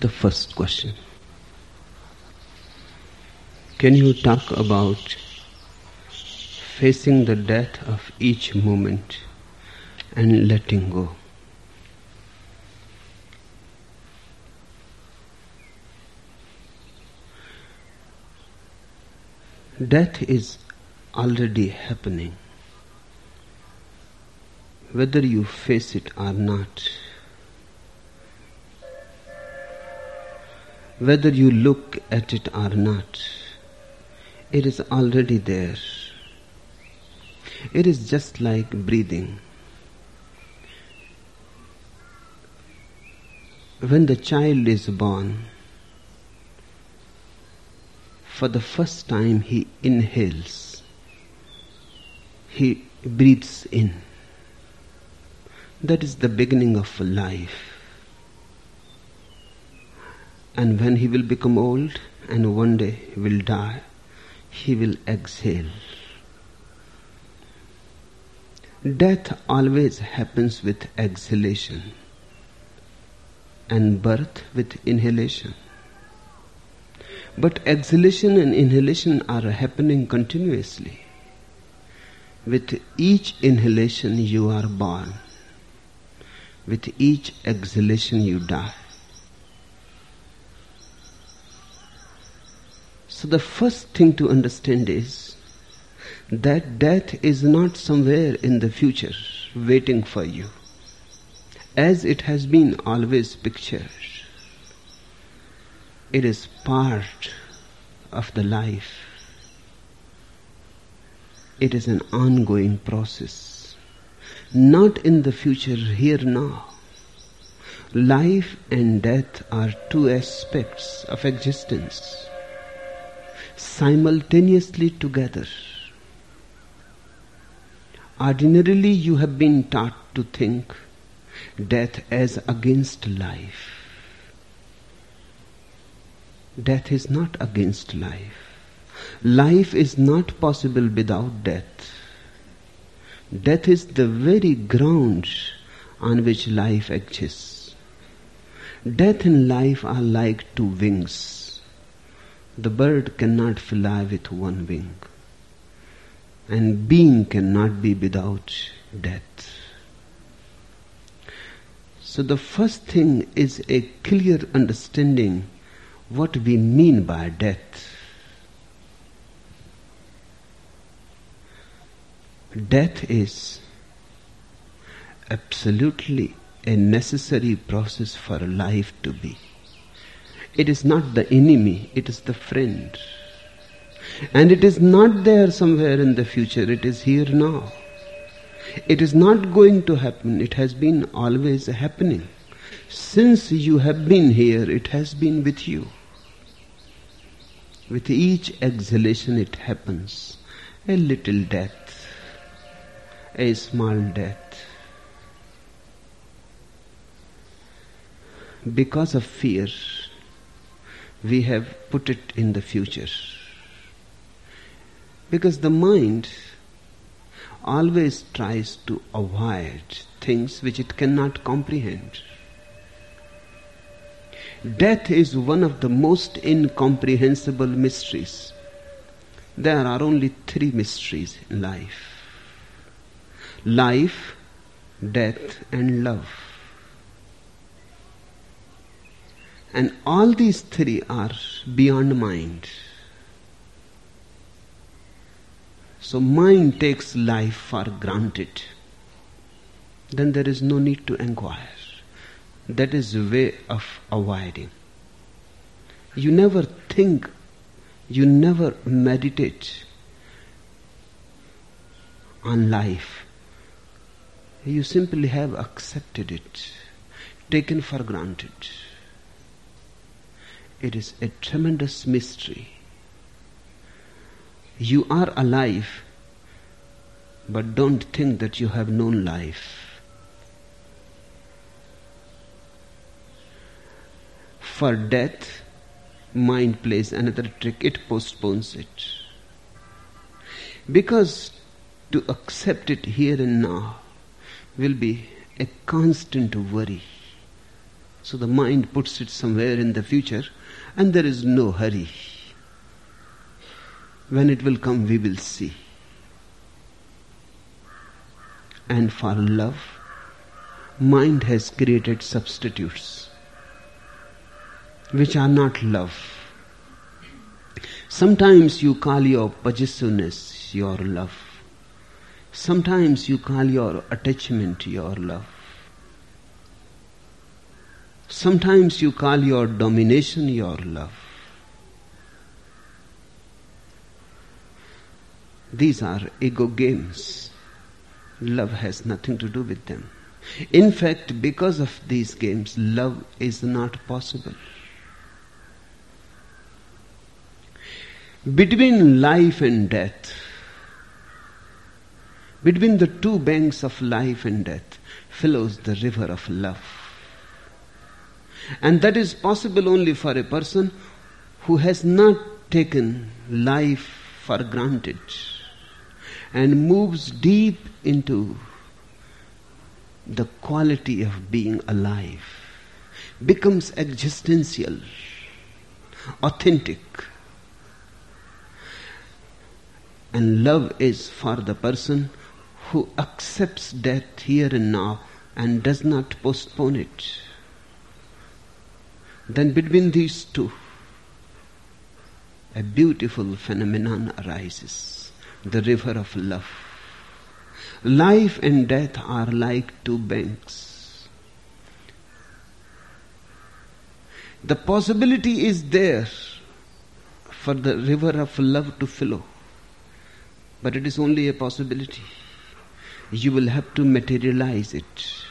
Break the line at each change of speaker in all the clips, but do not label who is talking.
the first question. Can you talk about facing the death of each moment and letting go? Death is already happening, whether you face it or not. Whether you look at it or not, it is already there. It is just like breathing. When the child is born, for the first time he inhales, he breathes in. That is the beginning of life. And when he will become old and one day will die, he will exhale. Death always happens with exhalation and birth with inhalation. But exhalation and inhalation are happening continuously. With each inhalation you are born. With each exhalation you die. So the first thing to understand is that death is not somewhere in the future waiting for you, as it has been always pictured. It is part of the life. It is an ongoing process, not in the future, here now. Life and death are two aspects of existence simultaneously together. Ordinarily, you have been taught to think death as against life. Death is not against life. Life is not possible without death. Death is the very ground on which life exists. Death and life are like two wings the bird cannot fly with one wing, and being cannot be without death. So, the first thing is a clear understanding what we mean by death. Death is absolutely a necessary process for life to be. It is not the enemy, it is the friend. And it is not there somewhere in the future, it is here now. It is not going to happen, it has been always happening. Since you have been here, it has been with you. With each exhalation, it happens. A little death, a small death. Because of fear, we have put it in the future. Because the mind always tries to avoid things which it cannot comprehend. Death is one of the most incomprehensible mysteries. There are only three mysteries in life life, death, and love. And all these three are beyond mind. So mind takes life for granted. Then there is no need to inquire. That is the way of avoiding. You never think, you never meditate on life. You simply have accepted it, taken for granted. It is a tremendous mystery. You are alive, but don't think that you have known life. For death, mind plays another trick, it postpones it. Because to accept it here and now will be a constant worry. So the mind puts it somewhere in the future and there is no hurry. When it will come, we will see. And for love, mind has created substitutes which are not love. Sometimes you call your possessiveness your love. Sometimes you call your attachment your love. Sometimes you call your domination your love. These are ego games. Love has nothing to do with them. In fact, because of these games, love is not possible. Between life and death, between the two banks of life and death, flows the river of love. And that is possible only for a person who has not taken life for granted and moves deep into the quality of being alive, becomes existential, authentic. And love is for the person who accepts death here and now and does not postpone it. Then between these two, a beautiful phenomenon arises the river of love. Life and death are like two banks. The possibility is there for the river of love to flow, but it is only a possibility. You will have to materialize it.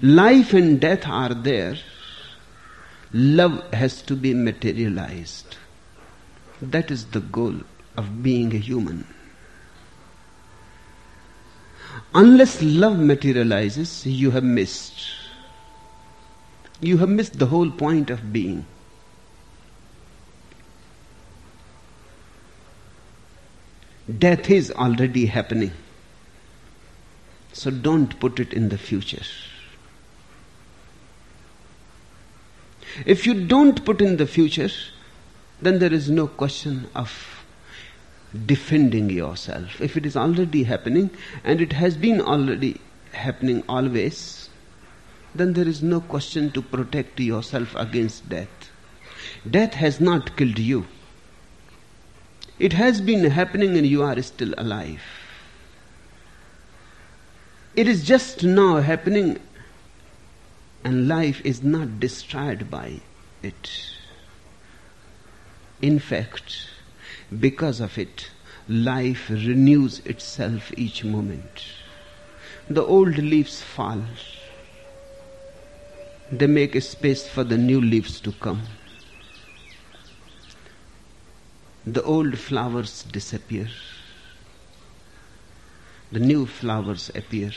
Life and death are there Love has to be materialized. That is the goal of being a human. Unless love materializes, you have missed. You have missed the whole point of being. Death is already happening. So don't put it in the future. If you don't put in the future, then there is no question of defending yourself. If it is already happening, and it has been already happening always, then there is no question to protect yourself against death. Death has not killed you. It has been happening and you are still alive. It is just now happening and life is not destroyed by it. In fact, because of it, life renews itself each moment. The old leaves fall, they make a space for the new leaves to come. The old flowers disappear, the new flowers appear.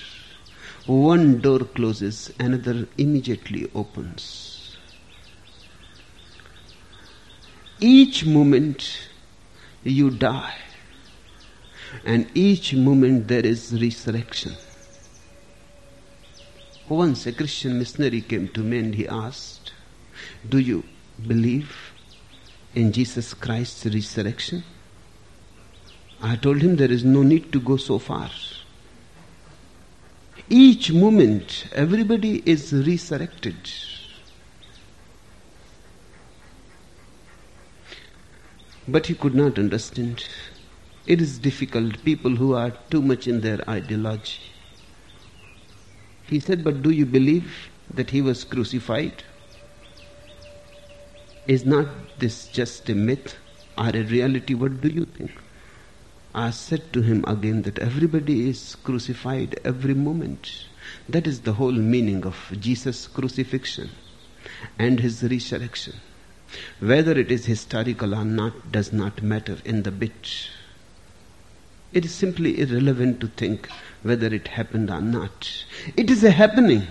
One door closes, another immediately opens. Each moment you die, and each moment there is resurrection. Once a Christian missionary came to me and he asked, Do you believe in Jesus Christ's resurrection? I told him there is no need to go so far. Each moment, everybody is resurrected. But he could not understand. It is difficult, people who are too much in their ideology. He said, But do you believe that he was crucified? Is not this just a myth or a reality? What do you think? I said to him again that everybody is crucified every moment. That is the whole meaning of Jesus' crucifixion and his resurrection. Whether it is historical or not does not matter in the bit. It is simply irrelevant to think whether it happened or not. It is a happening.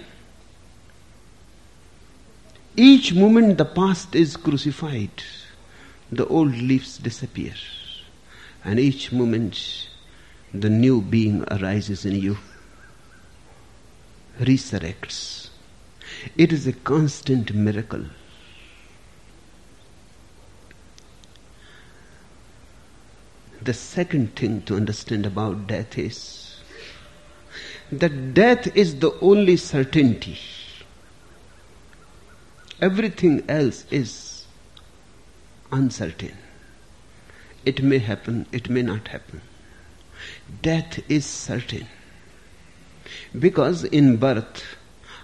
Each moment the past is crucified, the old leaves disappear and each moment the new being arises in you, resurrects. It is a constant miracle. The second thing to understand about death is that death is the only certainty. Everything else is uncertain. It may happen, it may not happen. Death is certain. Because in birth,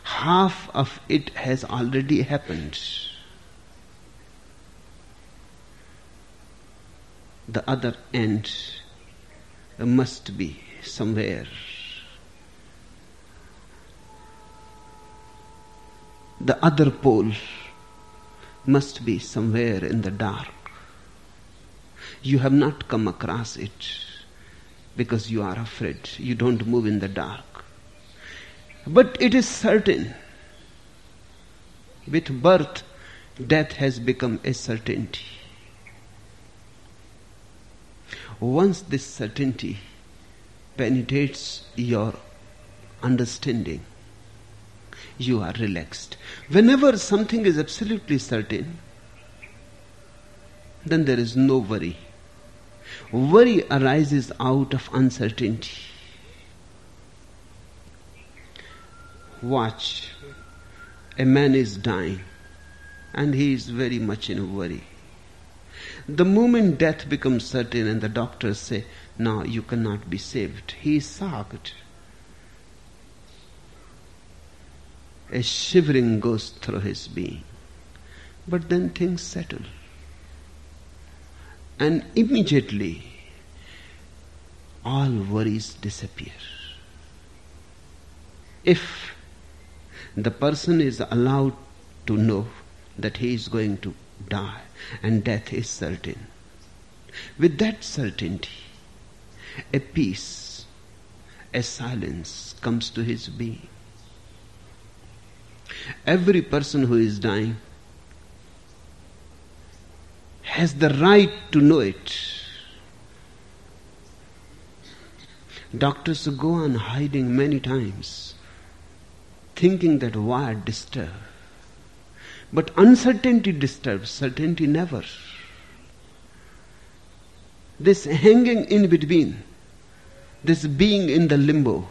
half of it has already happened. The other end must be somewhere. The other pole must be somewhere in the dark. You have not come across it because you are afraid. You don't move in the dark. But it is certain. With birth, death has become a certainty. Once this certainty penetrates your understanding, you are relaxed. Whenever something is absolutely certain, then there is no worry. Worry arises out of uncertainty. Watch. A man is dying and he is very much in a worry. The moment death becomes certain and the doctors say, now you cannot be saved, he is shocked. A shivering goes through his being. But then things settle. And immediately all worries disappear. If the person is allowed to know that he is going to die and death is certain. With that certainty, a peace, a silence comes to his being. Every person who is dying has the right to know it. Doctors go on hiding many times thinking that why disturb? But uncertainty disturbs, certainty never. This hanging in between, this being in the limbo,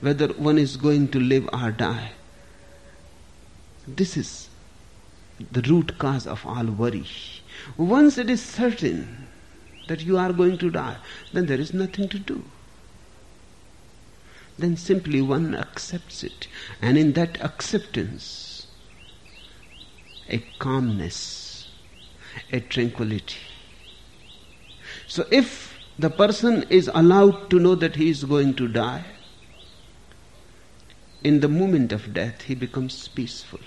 whether one is going to live or die, this is the root cause of all worry. Once it is certain that you are going to die, then there is nothing to do then simply one accepts it. And in that acceptance, a calmness, a tranquility. So if the person is allowed to know that he is going to die, in the moment of death he becomes peaceful.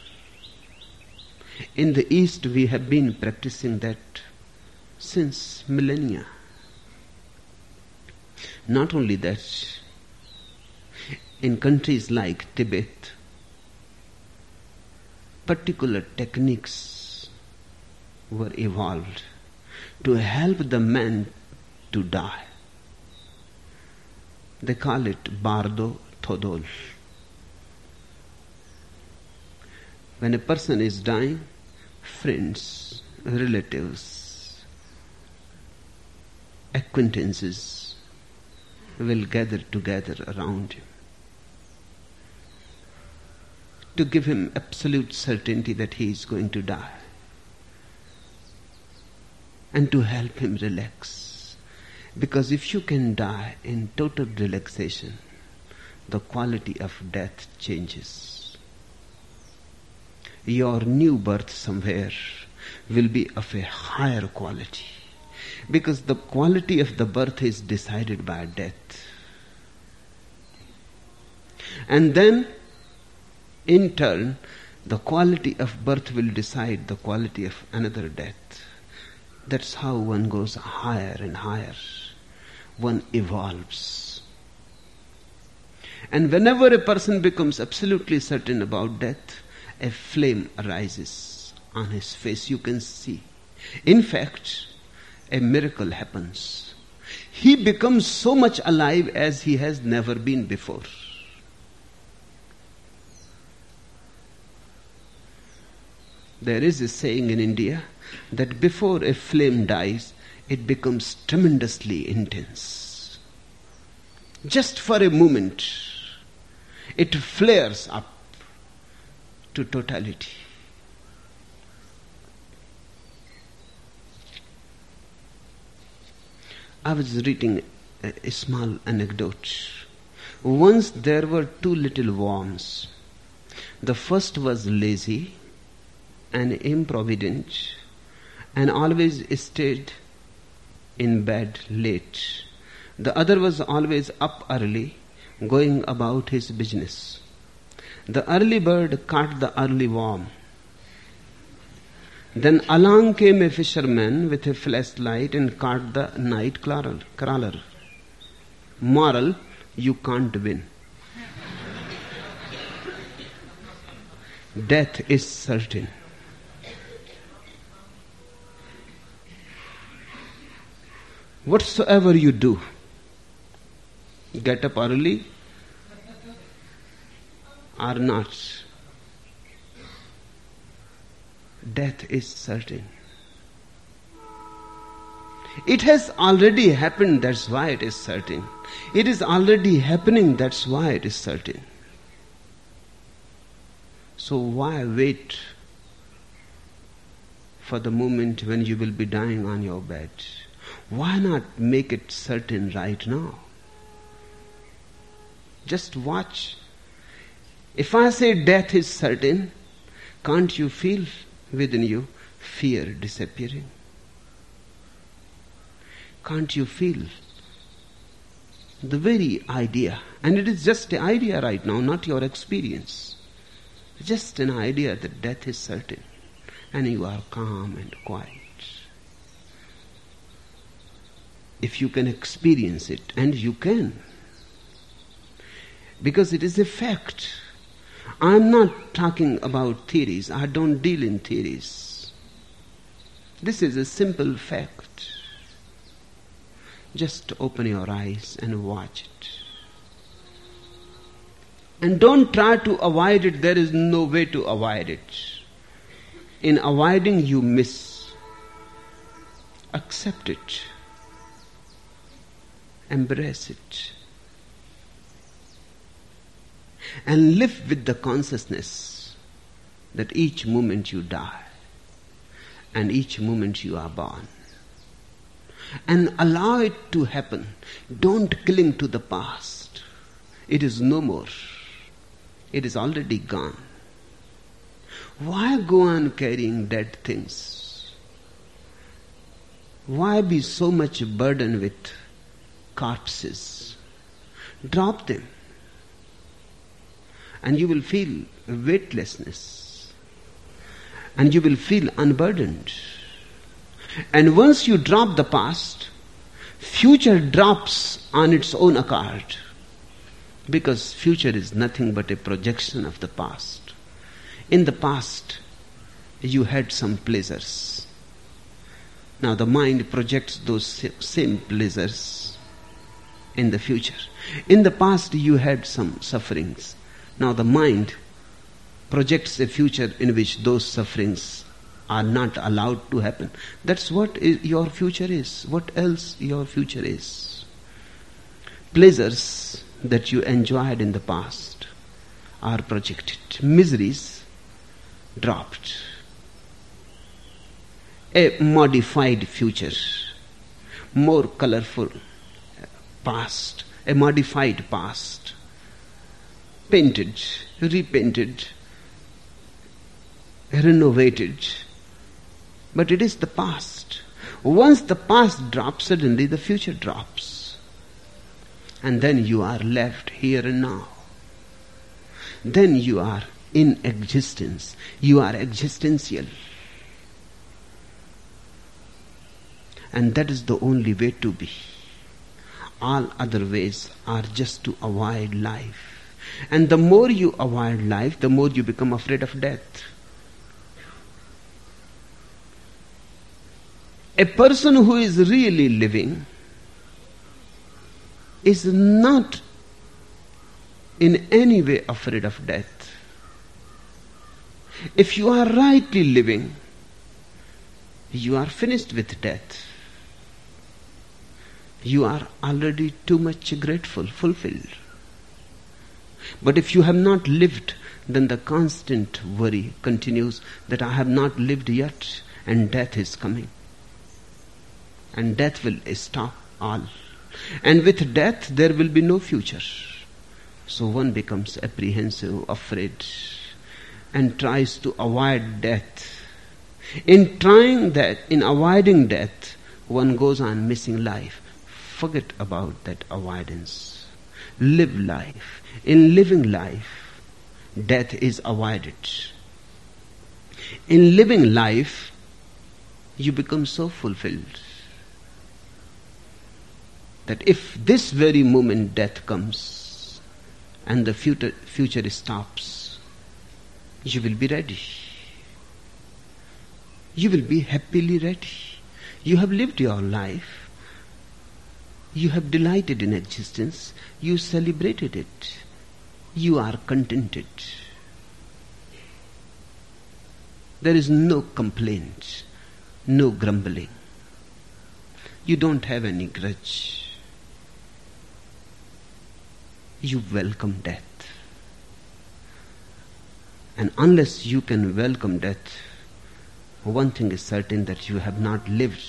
In the East we have been practicing that since millennia. Not only that, in countries like Tibet, particular techniques were evolved to help the man to die. They call it Bardo Thodol. When a person is dying, friends, relatives, acquaintances will gather together around him to give him absolute certainty that he is going to die and to help him relax. Because if you can die in total relaxation, the quality of death changes. Your new birth somewhere will be of a higher quality. Because the quality of the birth is decided by death. And then in turn, the quality of birth will decide the quality of another death. That's how one goes higher and higher. One evolves. And whenever a person becomes absolutely certain about death, a flame arises on his face. You can see. In fact, a miracle happens. He becomes so much alive as he has never been before. There is a saying in India that before a flame dies, it becomes tremendously intense. Just for a moment, it flares up to totality. I was reading a, a small anecdote. Once there were two little worms. The first was lazy and improvident and always stayed in bed late. The other was always up early, going about his business. The early bird caught the early worm. Then along came a fisherman with a flashlight and caught the night crawler. Moral, you can't win. Death is certain. Whatsoever you do, get up early or not, death is certain. It has already happened, that's why it is certain. It is already happening, that's why it is certain. So why wait for the moment when you will be dying on your bed? Why not make it certain right now? Just watch. If I say death is certain, can't you feel within you fear disappearing? Can't you feel the very idea? And it is just an idea right now, not your experience. Just an idea that death is certain and you are calm and quiet. If you can experience it, and you can, because it is a fact. I'm not talking about theories, I don't deal in theories. This is a simple fact. Just open your eyes and watch it. And don't try to avoid it, there is no way to avoid it. In avoiding, you miss. Accept it, embrace it, and live with the consciousness that each moment you die and each moment you are born. And allow it to happen. Don't cling to the past. It is no more. It is already gone. Why go on carrying dead things? Why be so much burdened with corpses? Drop them. And you will feel weightlessness. And you will feel unburdened. And once you drop the past, future drops on its own accord. Because future is nothing but a projection of the past. In the past, you had some pleasures. Now the mind projects those same pleasures in the future. In the past, you had some sufferings. Now the mind projects a future in which those sufferings are not allowed to happen. That's what your future is. What else your future is? Pleasures that you enjoyed in the past are projected. Miseries dropped. A modified future, more colorful past, a modified past, painted, repainted, renovated. But it is the past. Once the past drops, suddenly the future drops. And then you are left here and now. Then you are in existence. You are existential. And that is the only way to be. All other ways are just to avoid life. And the more you avoid life, the more you become afraid of death. A person who is really living is not in any way afraid of death. If you are rightly living, you are finished with death. You are already too much grateful, fulfilled. But if you have not lived, then the constant worry continues that I have not lived yet and death is coming. And death will stop all. And with death, there will be no future. So one becomes apprehensive, afraid, and tries to avoid death. In trying that, in avoiding death, one goes on missing life. Forget about that avoidance. Live life. In living life, death is avoided. In living life, you become so fulfilled that if this very moment death comes and the future, future stops, you will be ready. You will be happily ready. You have lived your life. You have delighted in existence. You celebrated it. You are contented. There is no complaint, no grumbling. You don't have any grudge you welcome death. And unless you can welcome death, one thing is certain that you have not lived.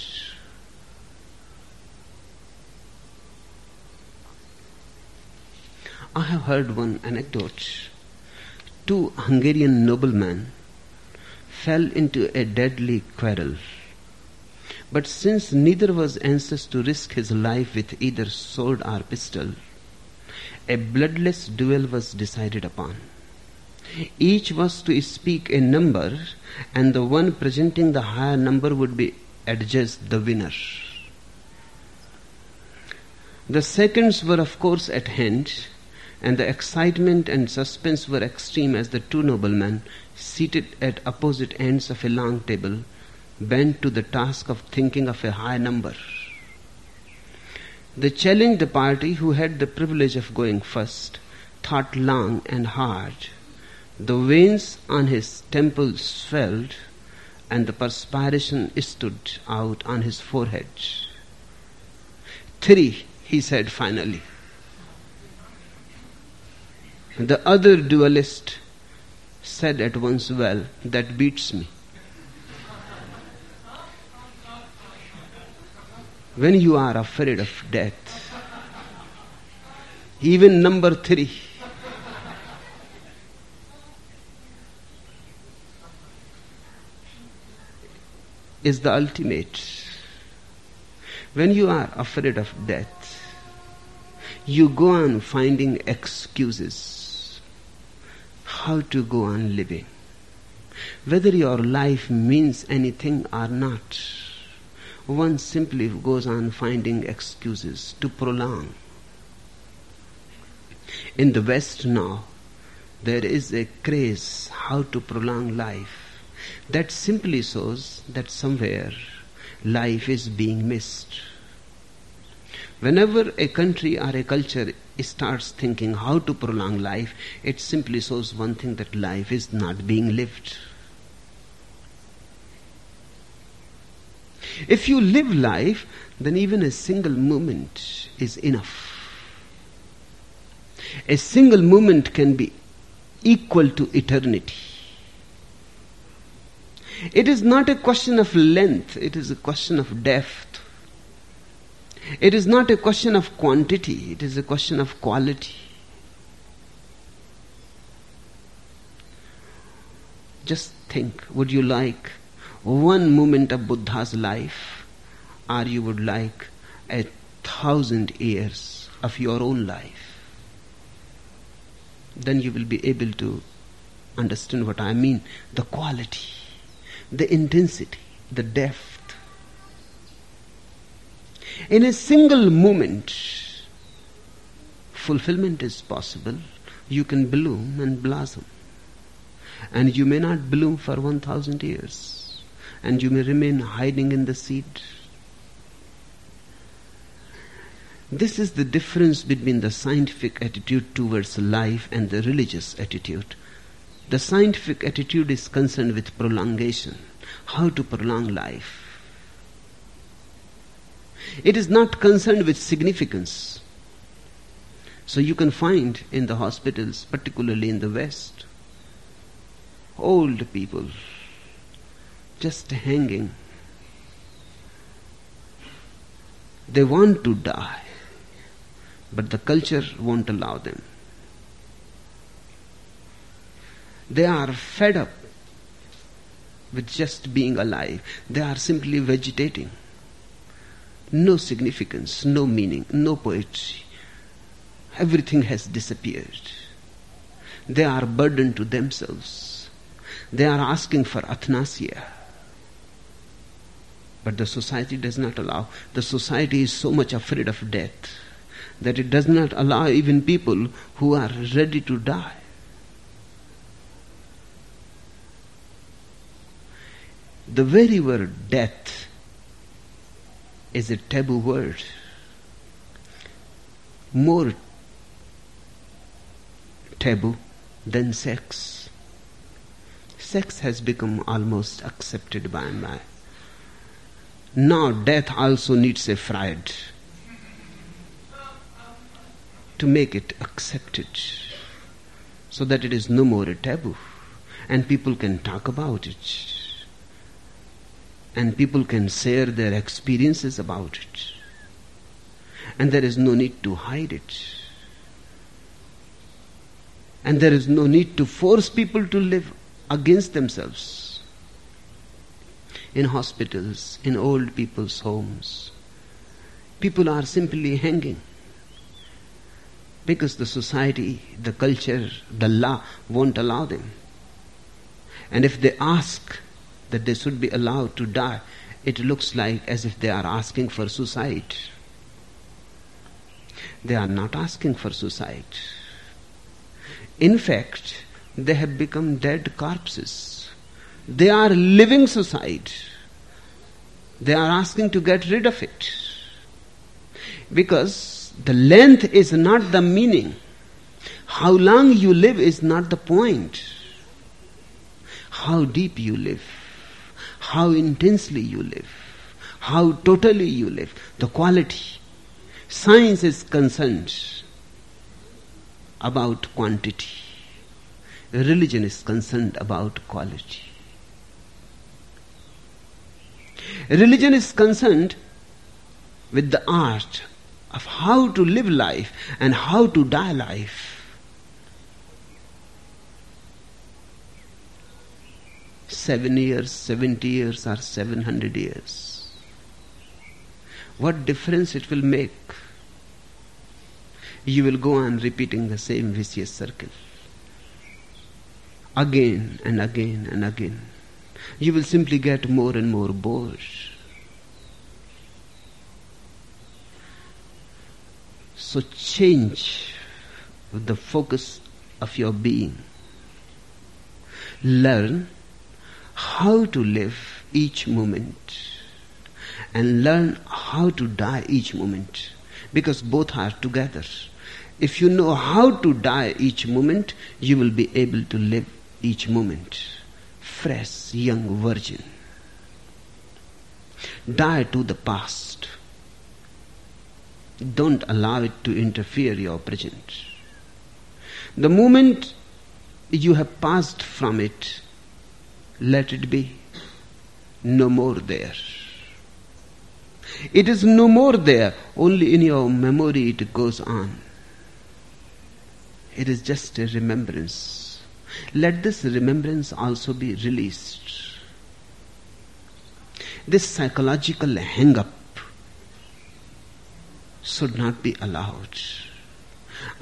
I have heard one anecdote. Two Hungarian noblemen fell into a deadly quarrel. But since neither was anxious to risk his life with either sword or pistol, a bloodless duel was decided upon. Each was to speak a number, and the one presenting the higher number would be adjudged the winner. The seconds were, of course, at hand, and the excitement and suspense were extreme as the two noblemen, seated at opposite ends of a long table, bent to the task of thinking of a high number. They challenged the party who had the privilege of going first, thought long and hard. The veins on his temples swelled, and the perspiration stood out on his forehead. Three, he said finally. The other duelist said at once, Well, that beats me. when you are afraid of death, even number three, is the ultimate. When you are afraid of death, you go on finding excuses how to go on living. Whether your life means anything or not one simply goes on finding excuses to prolong. In the West now, there is a craze how to prolong life that simply shows that somewhere life is being missed. Whenever a country or a culture starts thinking how to prolong life, it simply shows one thing that life is not being lived. If you live life, then even a single moment is enough. A single moment can be equal to eternity. It is not a question of length, it is a question of depth. It is not a question of quantity, it is a question of quality. Just think would you like one moment of Buddha's life, or you would like a thousand years of your own life. Then you will be able to understand what I mean the quality, the intensity, the depth. In a single moment, fulfillment is possible. You can bloom and blossom. And you may not bloom for 1000 years and you may remain hiding in the seed. This is the difference between the scientific attitude towards life and the religious attitude. The scientific attitude is concerned with prolongation, how to prolong life. It is not concerned with significance. So you can find in the hospitals, particularly in the West, old people just hanging. They want to die, but the culture won't allow them. They are fed up with just being alive. They are simply vegetating. No significance, no meaning, no poetry. Everything has disappeared. They are burdened to themselves. They are asking for euthanasia. But the society does not allow. The society is so much afraid of death that it does not allow even people who are ready to die. The very word death is a taboo word. More taboo than sex. Sex has become almost accepted by and by. Now death also needs a Freud to make it accepted so that it is no more a taboo and people can talk about it and people can share their experiences about it and there is no need to hide it and there is no need to force people to live against themselves in hospitals, in old people's homes. People are simply hanging because the society, the culture, the law won't allow them. And if they ask that they should be allowed to die, it looks like as if they are asking for suicide. They are not asking for suicide. In fact, they have become dead corpses. They are living suicide. They are asking to get rid of it. Because the length is not the meaning. How long you live is not the point. How deep you live. How intensely you live. How totally you live. The quality. Science is concerned about quantity. Religion is concerned about quality. Religion is concerned with the art of how to live life and how to die life. Seven years, seventy years, or seven hundred years. What difference it will make? You will go on repeating the same vicious circle again and again and again you will simply get more and more bored. So change the focus of your being. Learn how to live each moment and learn how to die each moment because both are together. If you know how to die each moment, you will be able to live each moment fresh young virgin. Die to the past. Don't allow it to interfere your present. The moment you have passed from it, let it be. No more there. It is no more there, only in your memory it goes on. It is just a remembrance. Let this remembrance also be released. This psychological hang up should not be allowed.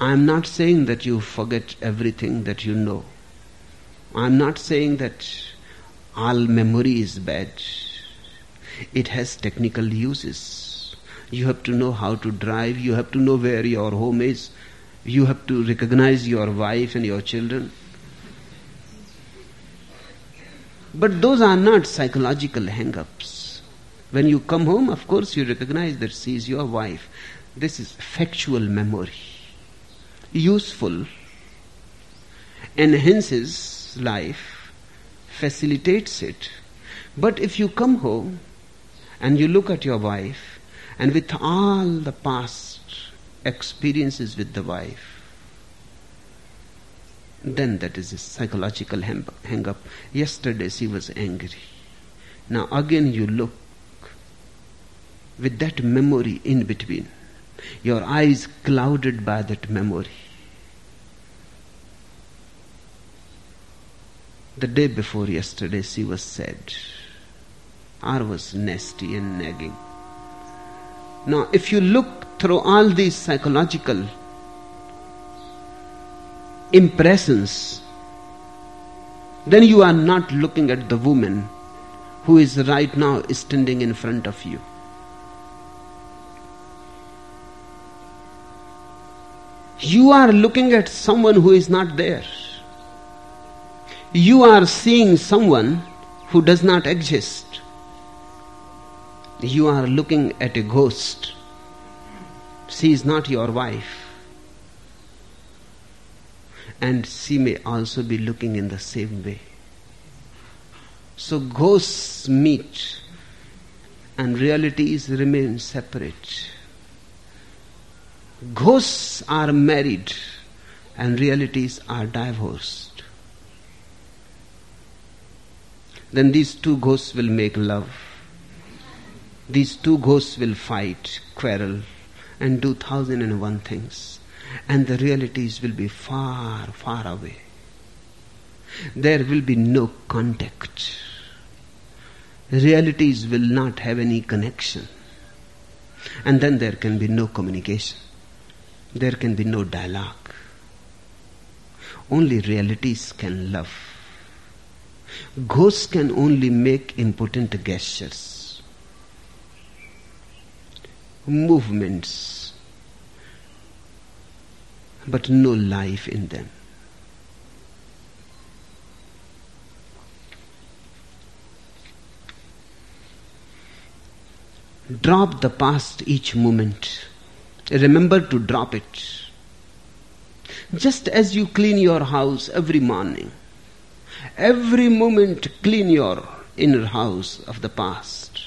I am not saying that you forget everything that you know. I am not saying that all memory is bad. It has technical uses. You have to know how to drive, you have to know where your home is, you have to recognize your wife and your children. But those are not psychological hang ups. When you come home, of course, you recognize that she is your wife. This is factual memory. Useful, enhances life facilitates it. But if you come home and you look at your wife, and with all the past experiences with the wife, then that is a psychological hang up. Yesterday she was angry. Now again you look with that memory in between, your eyes clouded by that memory. The day before yesterday she was sad I was nasty and nagging. Now, if you look through all these psychological impressions, then you are not looking at the woman who is right now standing in front of you. You are looking at someone who is not there. You are seeing someone who does not exist. You are looking at a ghost. She is not your wife. And she may also be looking in the same way. So ghosts meet and realities remain separate. Ghosts are married and realities are divorced. Then these two ghosts will make love. These two ghosts will fight, quarrel, and do thousand and one things. And the realities will be far, far away. There will be no contact. Realities will not have any connection. And then there can be no communication there can be no dialogue. Only realities can love. Ghosts can only make impotent gestures, movements, but no life in them. Drop the past each moment Remember to drop it. Just as you clean your house every morning, every moment clean your inner house of the past.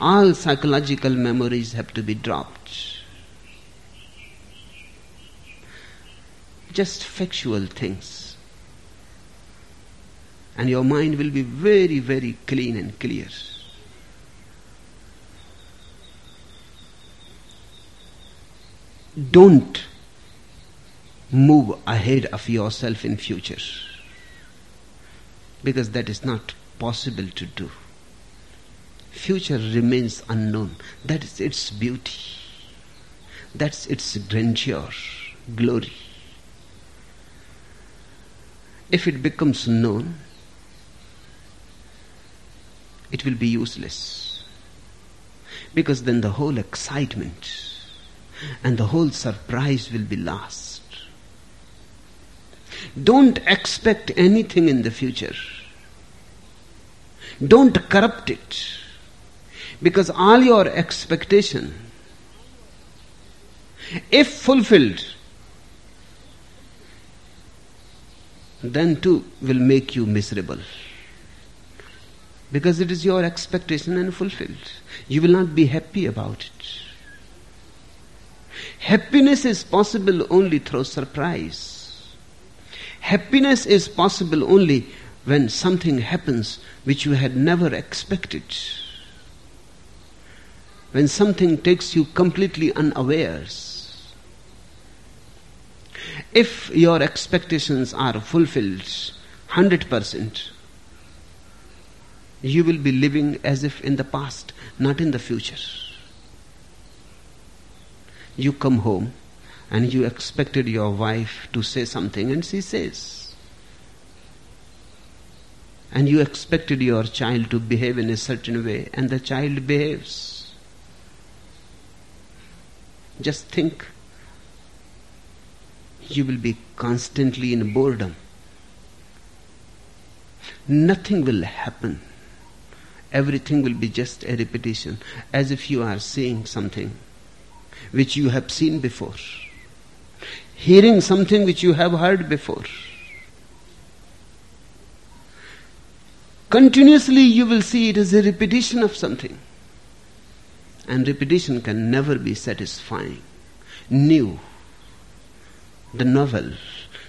All psychological memories have to be dropped. Just factual things. And your mind will be very, very clean and clear. don't move ahead of yourself in future because that is not possible to do. Future remains unknown. That is its beauty. That's its grandeur glory. If it becomes known it will be useless. Because then the whole excitement and the whole surprise will be lost. Don't expect anything in the future. Don't corrupt it. Because all your expectation, if fulfilled, then too will make you miserable. Because it is your expectation and fulfilled. You will not be happy about it. Happiness is possible only through surprise. Happiness is possible only when something happens which you had never expected. When something takes you completely unawares. If your expectations are fulfilled 100%, you will be living as if in the past, not in the future. You come home and you expected your wife to say something and she says. And you expected your child to behave in a certain way and the child behaves. Just think you will be constantly in boredom. Nothing will happen. Everything will be just a repetition, as if you are seeing something which you have seen before, hearing something which you have heard before. Continuously you will see it as a repetition of something. And repetition can never be satisfying. New, the novel,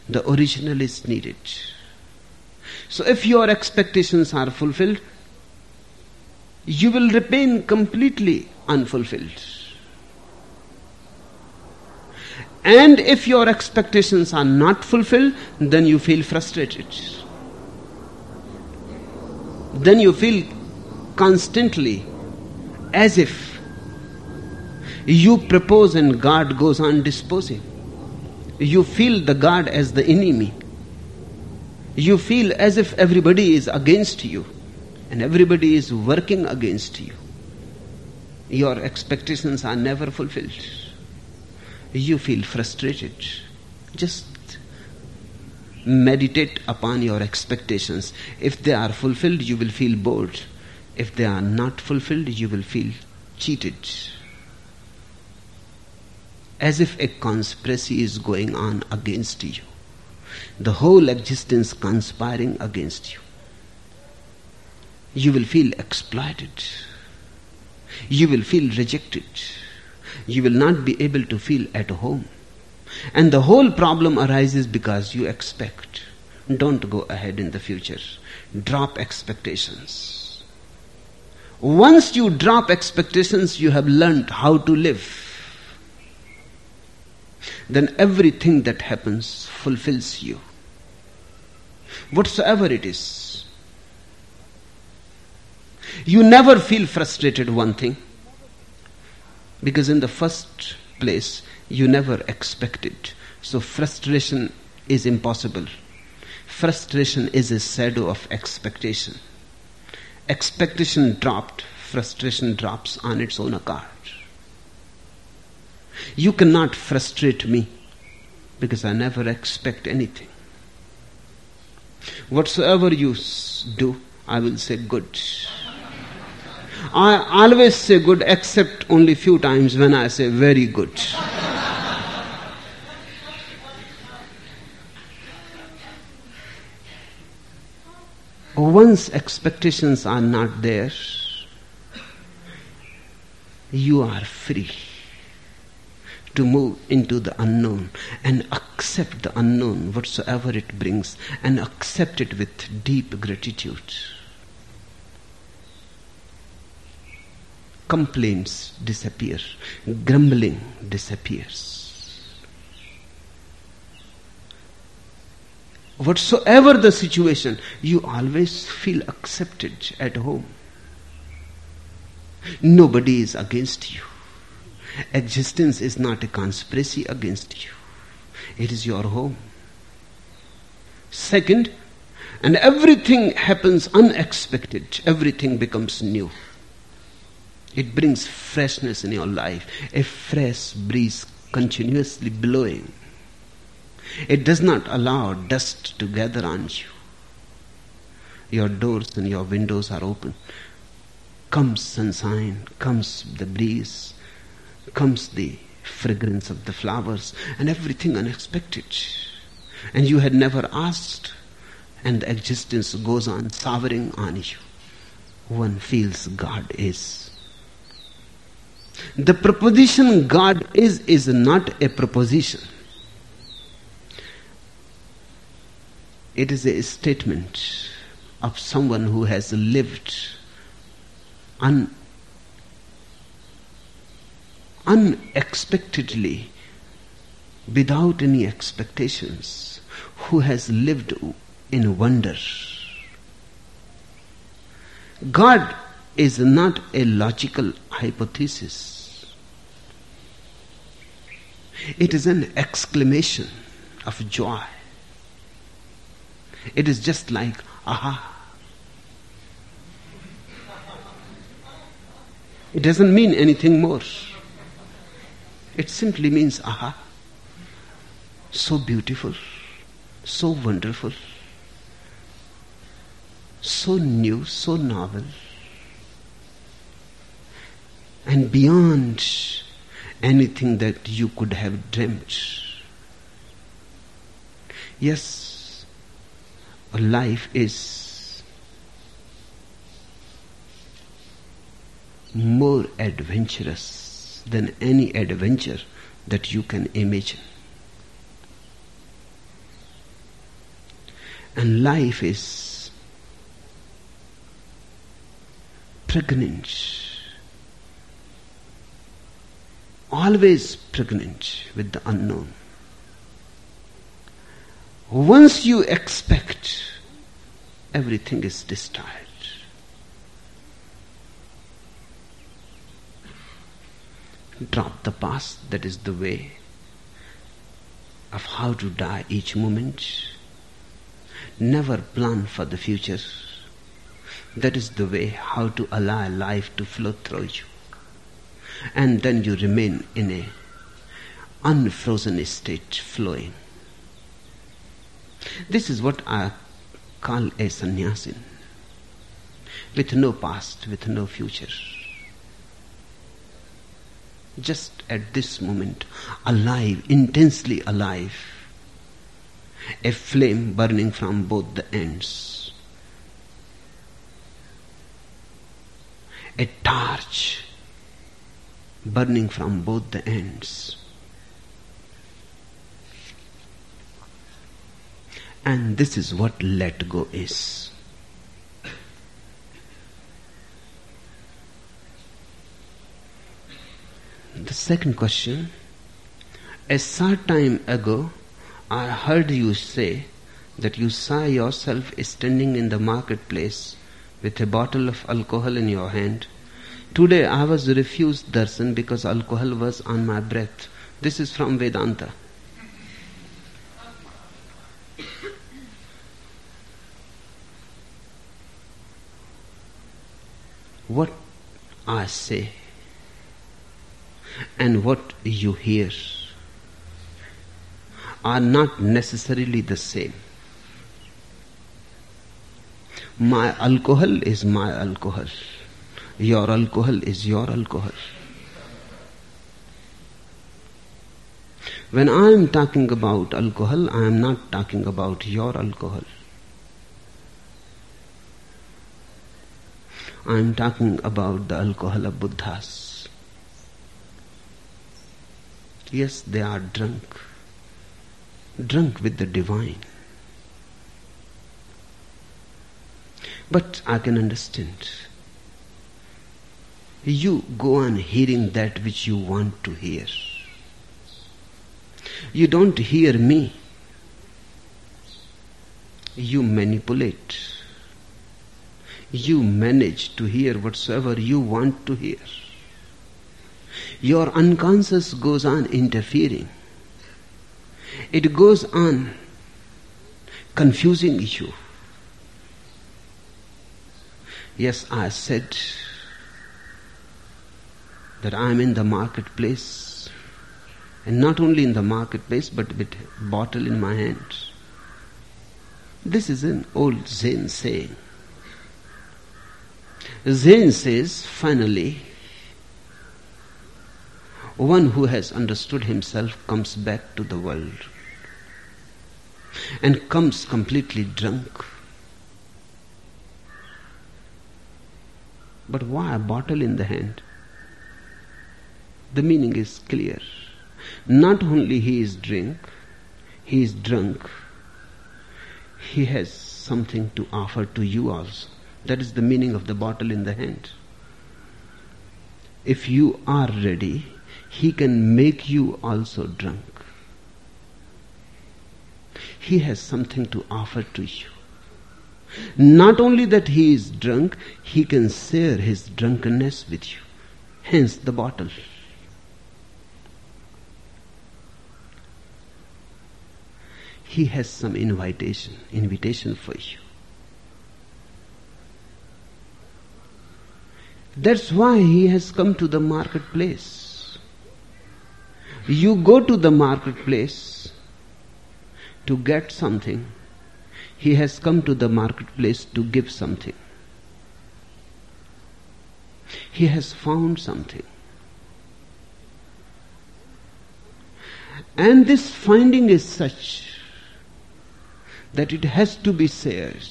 the original is needed. So if your expectations are fulfilled, you will remain completely unfulfilled. And if your expectations are not fulfilled, then you feel frustrated. Then you feel constantly as if you propose and God goes on disposing. You feel the God as the enemy. You feel as if everybody is against you and everybody is working against you. Your expectations are never fulfilled you feel frustrated. Just meditate upon your expectations. If they are fulfilled, you will feel bored. If they are not fulfilled, you will feel cheated. As if a conspiracy is going on against you. The whole existence conspiring against you. You will feel exploited. You will feel rejected you will not be able to feel at home. And the whole problem arises because you expect. Don't go ahead in the future. Drop expectations. Once you drop expectations, you have learned how to live. Then everything that happens fulfills you. Whatsoever it is. You never feel frustrated, one thing. Because in the first place, you never expect it. So frustration is impossible. Frustration is a shadow of expectation. Expectation dropped, frustration drops on its own account. You cannot frustrate me because I never expect anything. Whatsoever you do, I will say good. I always say good except only few times when I say very good. Once expectations are not there, you are free to move into the unknown and accept the unknown, whatsoever it brings, and accept it with deep gratitude. Complaints disappear, grumbling disappears. Whatsoever the situation, you always feel accepted at home. Nobody is against you. Existence is not a conspiracy against you. It is your home. Second, and everything happens unexpected, everything becomes new. It brings freshness in your life, a fresh breeze continuously blowing. It does not allow dust to gather on you. Your doors and your windows are open. Comes sunshine, comes the breeze, comes the fragrance of the flowers, and everything unexpected. And you had never asked, and existence goes on showering on you. One feels God is the proposition God is is not a proposition. It is a statement of someone who has lived un, unexpectedly without any expectations, who has lived in wonder. God is not a logical hypothesis. It is an exclamation of joy. It is just like, aha. It doesn't mean anything more. It simply means, aha. So beautiful, so wonderful, so new, so novel and beyond anything that you could have dreamt. Yes, life is more adventurous than any adventure that you can imagine. And life is pregnant always pregnant with the unknown. Once you expect, everything is destroyed. Drop the past, that is the way of how to die each moment. Never plan for the future. That is the way how to allow life to flow through you. And then you remain in a unfrozen state flowing. This is what I call a sannyasin. With no past, with no future. Just at this moment, alive, intensely alive. A flame burning from both the ends. A torch burning from both the ends. And this is what let go is. The second question A short time ago, I heard you say that you saw yourself standing in the marketplace with a bottle of alcohol in your hand. Today I was refused darshan because alcohol was on my breath. This is from Vedanta. what I say and what you hear are not necessarily the same. My alcohol is my alcohol. Your alcohol is your alcohol. When I am talking about alcohol, I am not talking about your alcohol. I am talking about the alcohol of Buddhas. Yes, they are drunk, drunk with the divine. But I can understand. You go on hearing that which you want to hear. You don't hear me. You manipulate you manage to hear whatsoever you want to hear. Your unconscious goes on interfering. It goes on confusing you. Yes, I said that I am in the marketplace, and not only in the marketplace, but with a bottle in my hand. This is an old Zen saying. Zen says, finally, one who has understood himself comes back to the world and comes completely drunk. But why a bottle in the hand? The meaning is clear. Not only he is drink, he is drunk, he has something to offer to you also. That is the meaning of the bottle in the hand. If you are ready, he can make you also drunk. He has something to offer to you. Not only that he is drunk, he can share his drunkenness with you. Hence the bottle. He has some invitation, invitation for you. That's why he has come to the marketplace. You go to the marketplace to get something. He has come to the marketplace to give something. He has found something. And this finding is such that it has to be shared.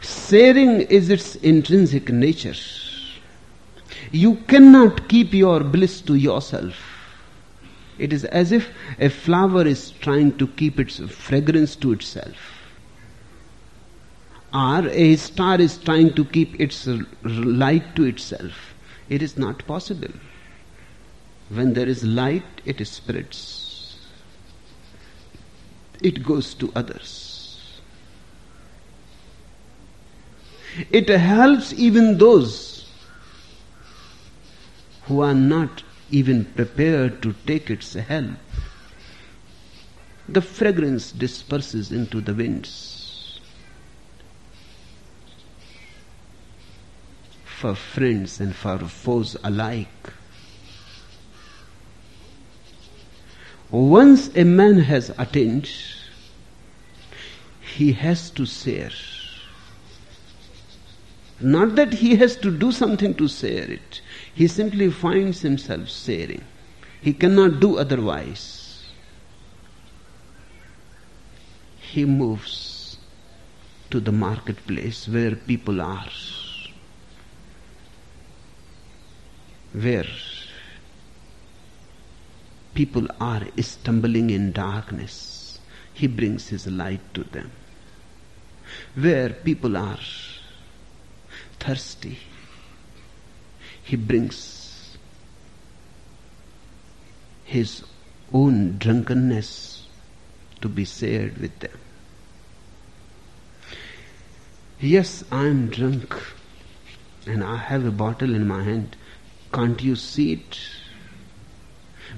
Sharing is its intrinsic nature. You cannot keep your bliss to yourself. It is as if a flower is trying to keep its fragrance to itself. Or a star is trying to keep its light to itself. It is not possible. When there is light, it spreads. It goes to others. It helps even those who are not even prepared to take its help. The fragrance disperses into the winds. For friends and for foes alike. Once a man has attained, he has to share. Not that he has to do something to share it. He simply finds himself sharing. He cannot do otherwise. He moves to the marketplace where people are. Where people are stumbling in darkness, he brings his light to them. Where people are thirsty, he brings his own drunkenness to be shared with them. Yes, I am drunk and I have a bottle in my hand. Can't you see it?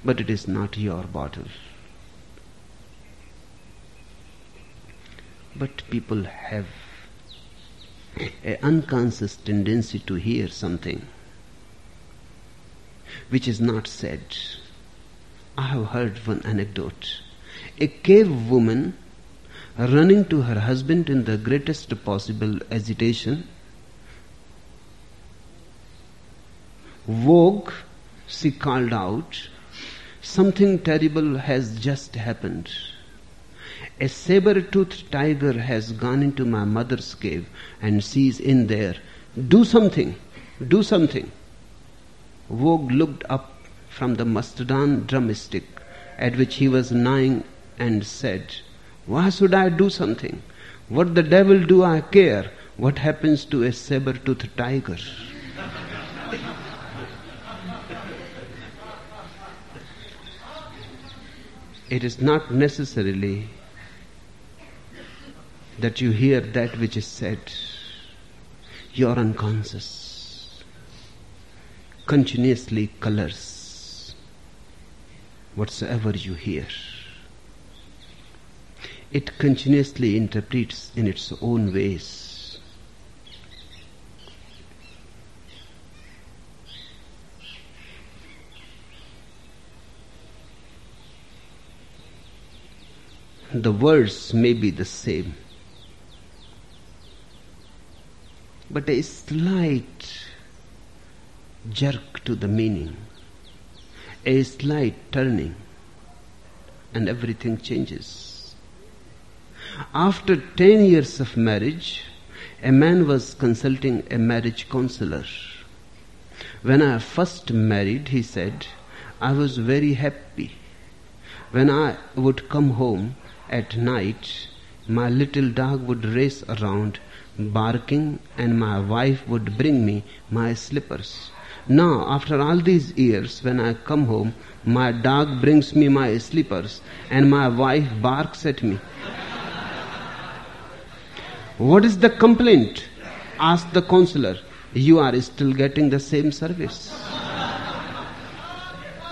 But it is not your bottle. But people have an unconscious tendency to hear something which is not said. I have heard one anecdote. A cave woman running to her husband in the greatest possible agitation woke, she called out, Something terrible has just happened. A saber-toothed tiger has gone into my mother's cave and she's in there. Do something. Do something. Vogue looked up from the mastodon drumstick at which he was gnawing and said, Why should I do something? What the devil do I care? What happens to a saber-toothed tiger? It is not necessarily that you hear that which is said. You are unconscious. Continuously colors whatsoever you hear. It continuously interprets in its own ways. The words may be the same but a slight jerk to the meaning, a slight turning, and everything changes. After 10 years of marriage, a man was consulting a marriage counselor. When I first married, he said, I was very happy. When I would come home at night, my little dog would race around barking and my wife would bring me my slippers. Now, after all these years, when I come home, my dog brings me my slippers and my wife barks at me. what is the complaint? asked the counselor. You are still getting the same service.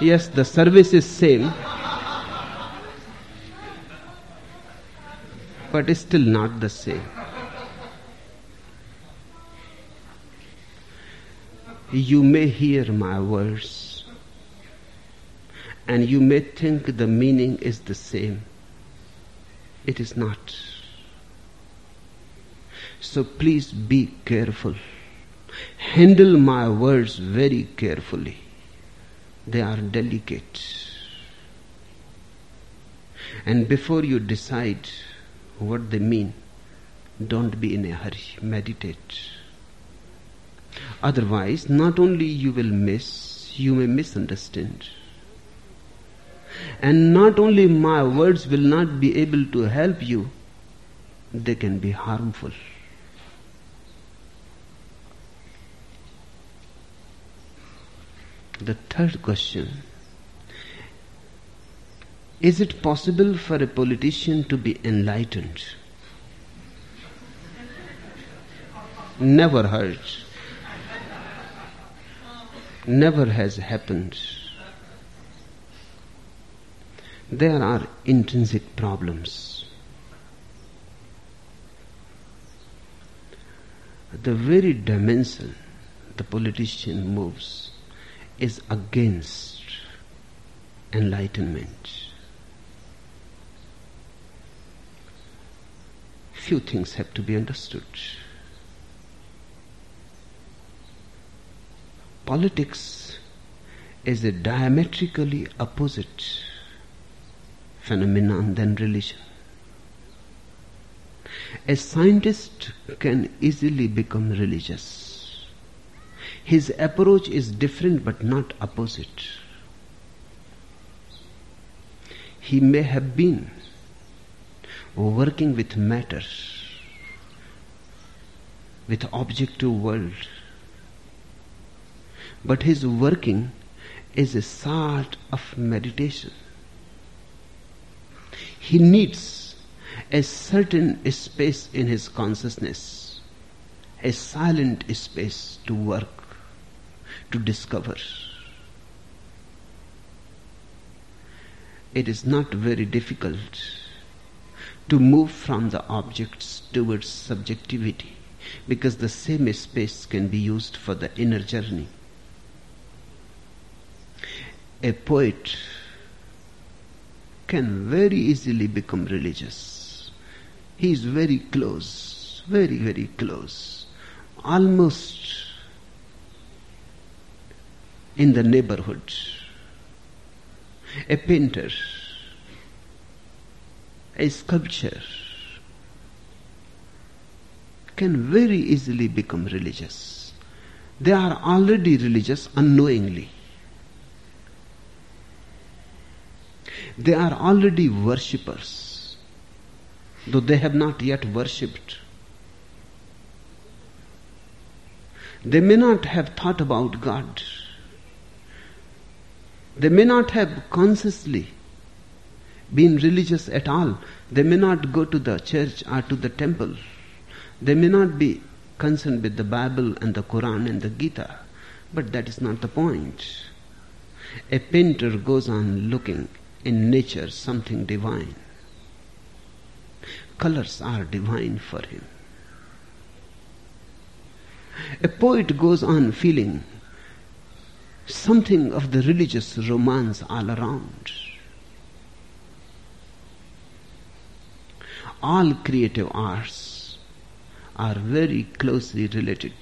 yes, the service is same, but it's still not the same. You may hear my words and you may think the meaning is the same. It is not. So please be careful. Handle my words very carefully. They are delicate. And before you decide what they mean, don't be in a hurry. Meditate. Otherwise, not only you will miss, you may misunderstand. And not only my words will not be able to help you, they can be harmful. The third question Is it possible for a politician to be enlightened? Never heard. Never has happened. There are intrinsic problems. The very dimension the politician moves is against enlightenment. Few things have to be understood. Politics is a diametrically opposite phenomenon than religion. A scientist can easily become religious his approach is different but not opposite. He may have been working with matter, with objective world, but his working is a sort of meditation. He needs a certain space in his consciousness, a silent space to work to discover. It is not very difficult to move from the objects towards subjectivity because the same space can be used for the inner journey. A poet can very easily become religious. He is very close, very, very close, almost in the neighborhood. A painter, a sculpture can very easily become religious. They are already religious unknowingly. They are already worshippers, though they have not yet worshipped. They may not have thought about God they may not have consciously been religious at all. They may not go to the church or to the temple. They may not be concerned with the Bible and the Quran and the Gita. But that is not the point. A painter goes on looking in nature something divine. Colors are divine for him. A poet goes on feeling something of the religious romance all around. All creative arts are very closely related.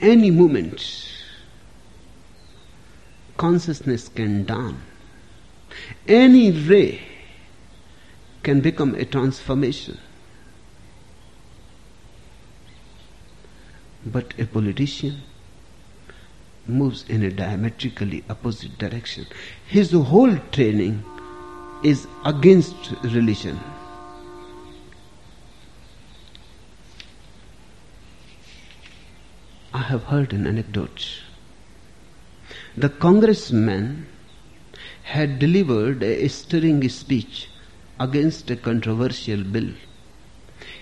Any moment, consciousness can dawn. Any ray can become a transformation. But a politician moves in a diametrically opposite direction. His whole training is against religion. I have heard an anecdote. The congressman had delivered a stirring speech against a controversial bill.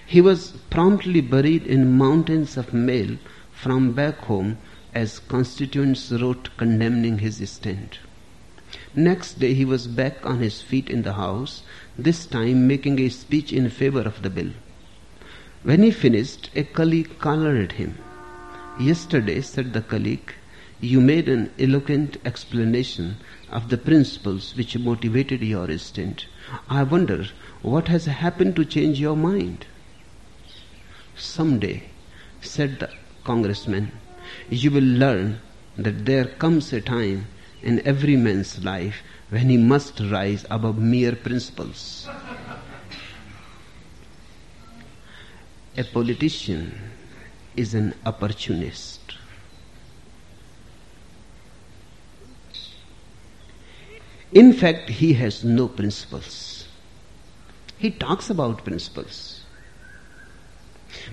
He was promptly buried in mountains of mail from back home as constituents wrote condemning his stint. Next day he was back on his feet in the House, this time making a speech in favor of the bill. When he finished, a colleague collared him. Yesterday, said the colleague, you made an eloquent explanation of the principles which motivated your stint. I wonder what has happened to change your mind. Someday, said the congressman, you will learn that there comes a time in every man's life when he must rise above mere principles. A politician is an opportunist. In fact, he has no principles. He talks about principles.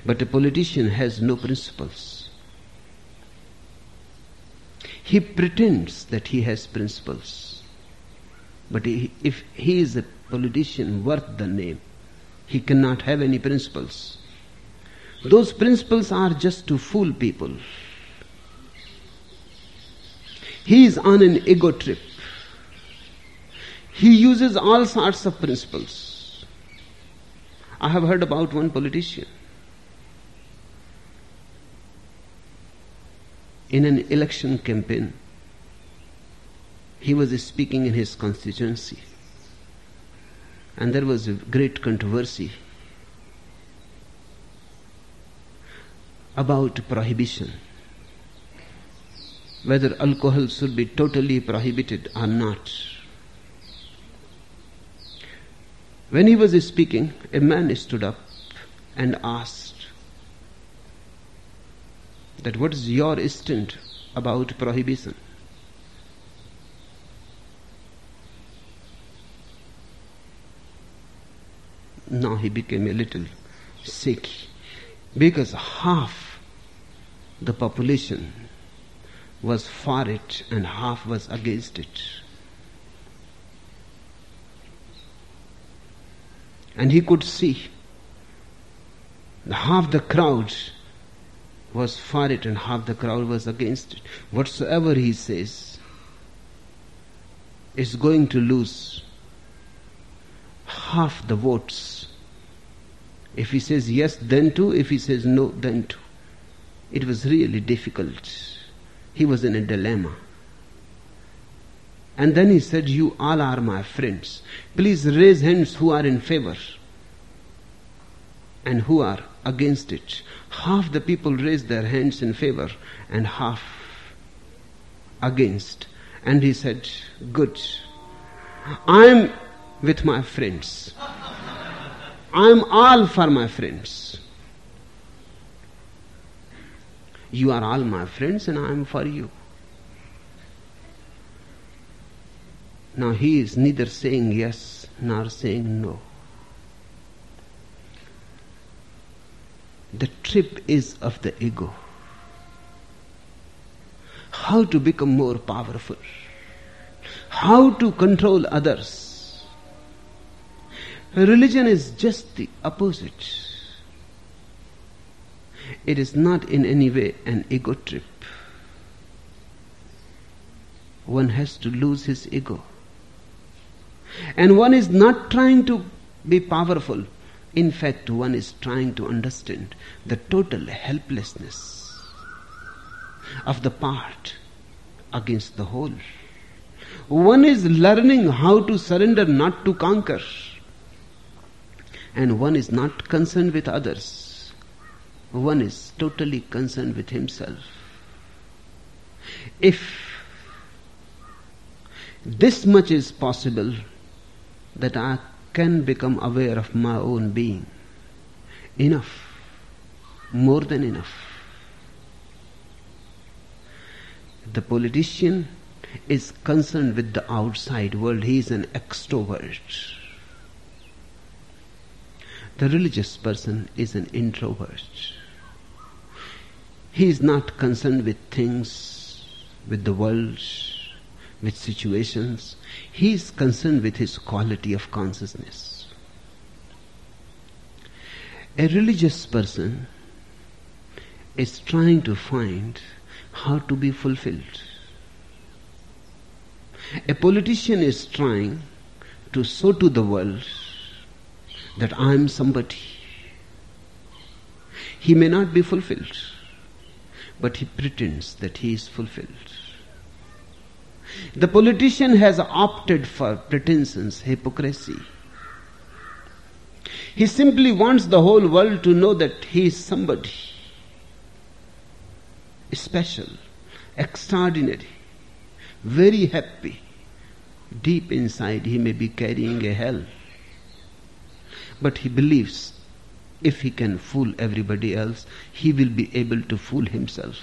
But a politician has no principles. He pretends that he has principles. But if he is a politician worth the name, he cannot have any principles. Those principles are just to fool people. He is on an ego trip. He uses all sorts of principles. I have heard about one politician. In an election campaign, he was speaking in his constituency, and there was a great controversy about prohibition whether alcohol should be totally prohibited or not. When he was speaking, a man stood up and asked that what is your stand about prohibition? Now he became a little sick because half the population was for it and half was against it. And he could see half the crowd was for it and half the crowd was against it. Whatsoever he says is going to lose half the votes. If he says yes, then too. If he says no, then too. It was really difficult. He was in a dilemma. And then he said, You all are my friends. Please raise hands who are in favor and who are against it. Half the people raised their hands in favor and half against. And he said, Good. I'm with my friends. I'm all for my friends. You are all my friends and I am for you. Now he is neither saying yes nor saying no. The trip is of the ego. How to become more powerful. How to control others. Religion is just the opposite. It is not in any way an ego trip. One has to lose his ego. And one is not trying to be powerful. In fact, one is trying to understand the total helplessness of the part against the whole. One is learning how to surrender, not to conquer. And one is not concerned with others. One is totally concerned with himself. If this much is possible, that I can become aware of my own being. Enough. More than enough. The politician is concerned with the outside world. He is an extrovert. The religious person is an introvert. He is not concerned with things, with the world, with situations. He is concerned with his quality of consciousness. A religious person is trying to find how to be fulfilled. A politician is trying to show to the world that I am somebody. He may not be fulfilled, but he pretends that he is fulfilled. The politician has opted for pretensions, hypocrisy. He simply wants the whole world to know that he is somebody special, extraordinary, very happy. Deep inside, he may be carrying a hell. But he believes if he can fool everybody else, he will be able to fool himself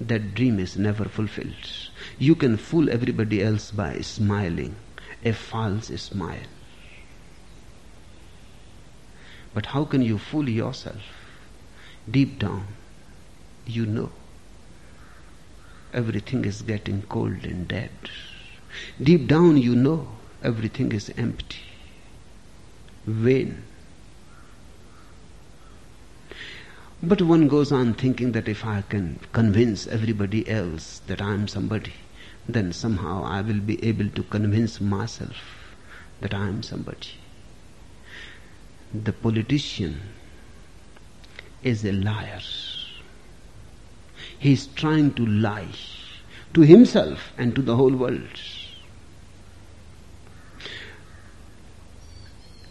that dream is never fulfilled. You can fool everybody else by smiling, a false smile. But how can you fool yourself? Deep down, you know everything is getting cold and dead. Deep down, you know everything is empty, vain. But one goes on thinking that if I can convince everybody else that I am somebody, then somehow I will be able to convince myself that I am somebody. The politician is a liar. He is trying to lie to himself and to the whole world.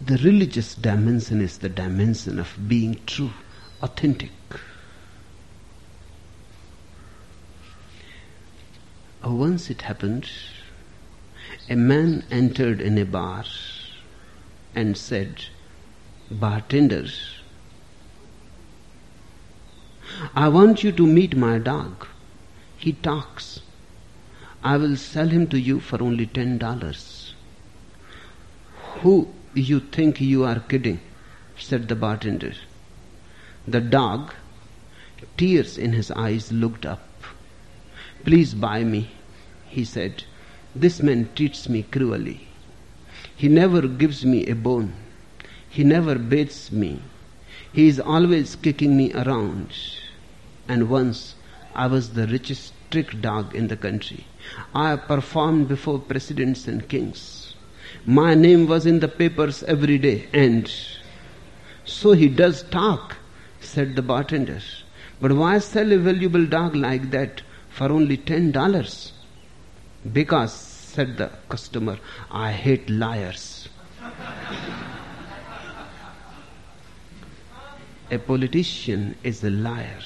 The religious dimension is the dimension of being true authentic. Uh, once it happened, a man entered in a bar and said, Bartender, I want you to meet my dog. He talks. I will sell him to you for only ten dollars. Who you think you are kidding? said the bartender. The dog, tears in his eyes, looked up. Please buy me, he said. This man treats me cruelly. He never gives me a bone. He never bathes me. He is always kicking me around. And once I was the richest trick dog in the country. I performed before presidents and kings. My name was in the papers every day, and so he does talk said the bartender. But why sell a valuable dog like that for only ten dollars? Because, said the customer, I hate liars. a politician is a liar.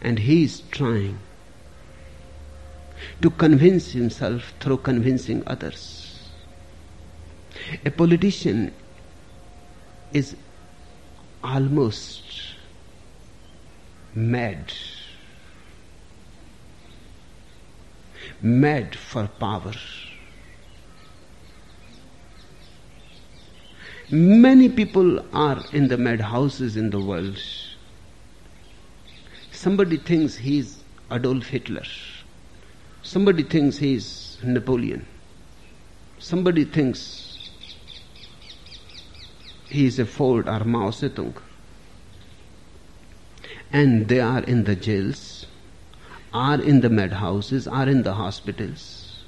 And he is trying to convince himself through convincing others. A politician is almost mad. Mad for power. Many people are in the madhouses in the world. Somebody thinks he is Adolf Hitler. Somebody thinks he is Napoleon. Somebody thinks he is a Ford or Mao Zedong. And they are in the jails, are in the madhouses, are in the hospitals.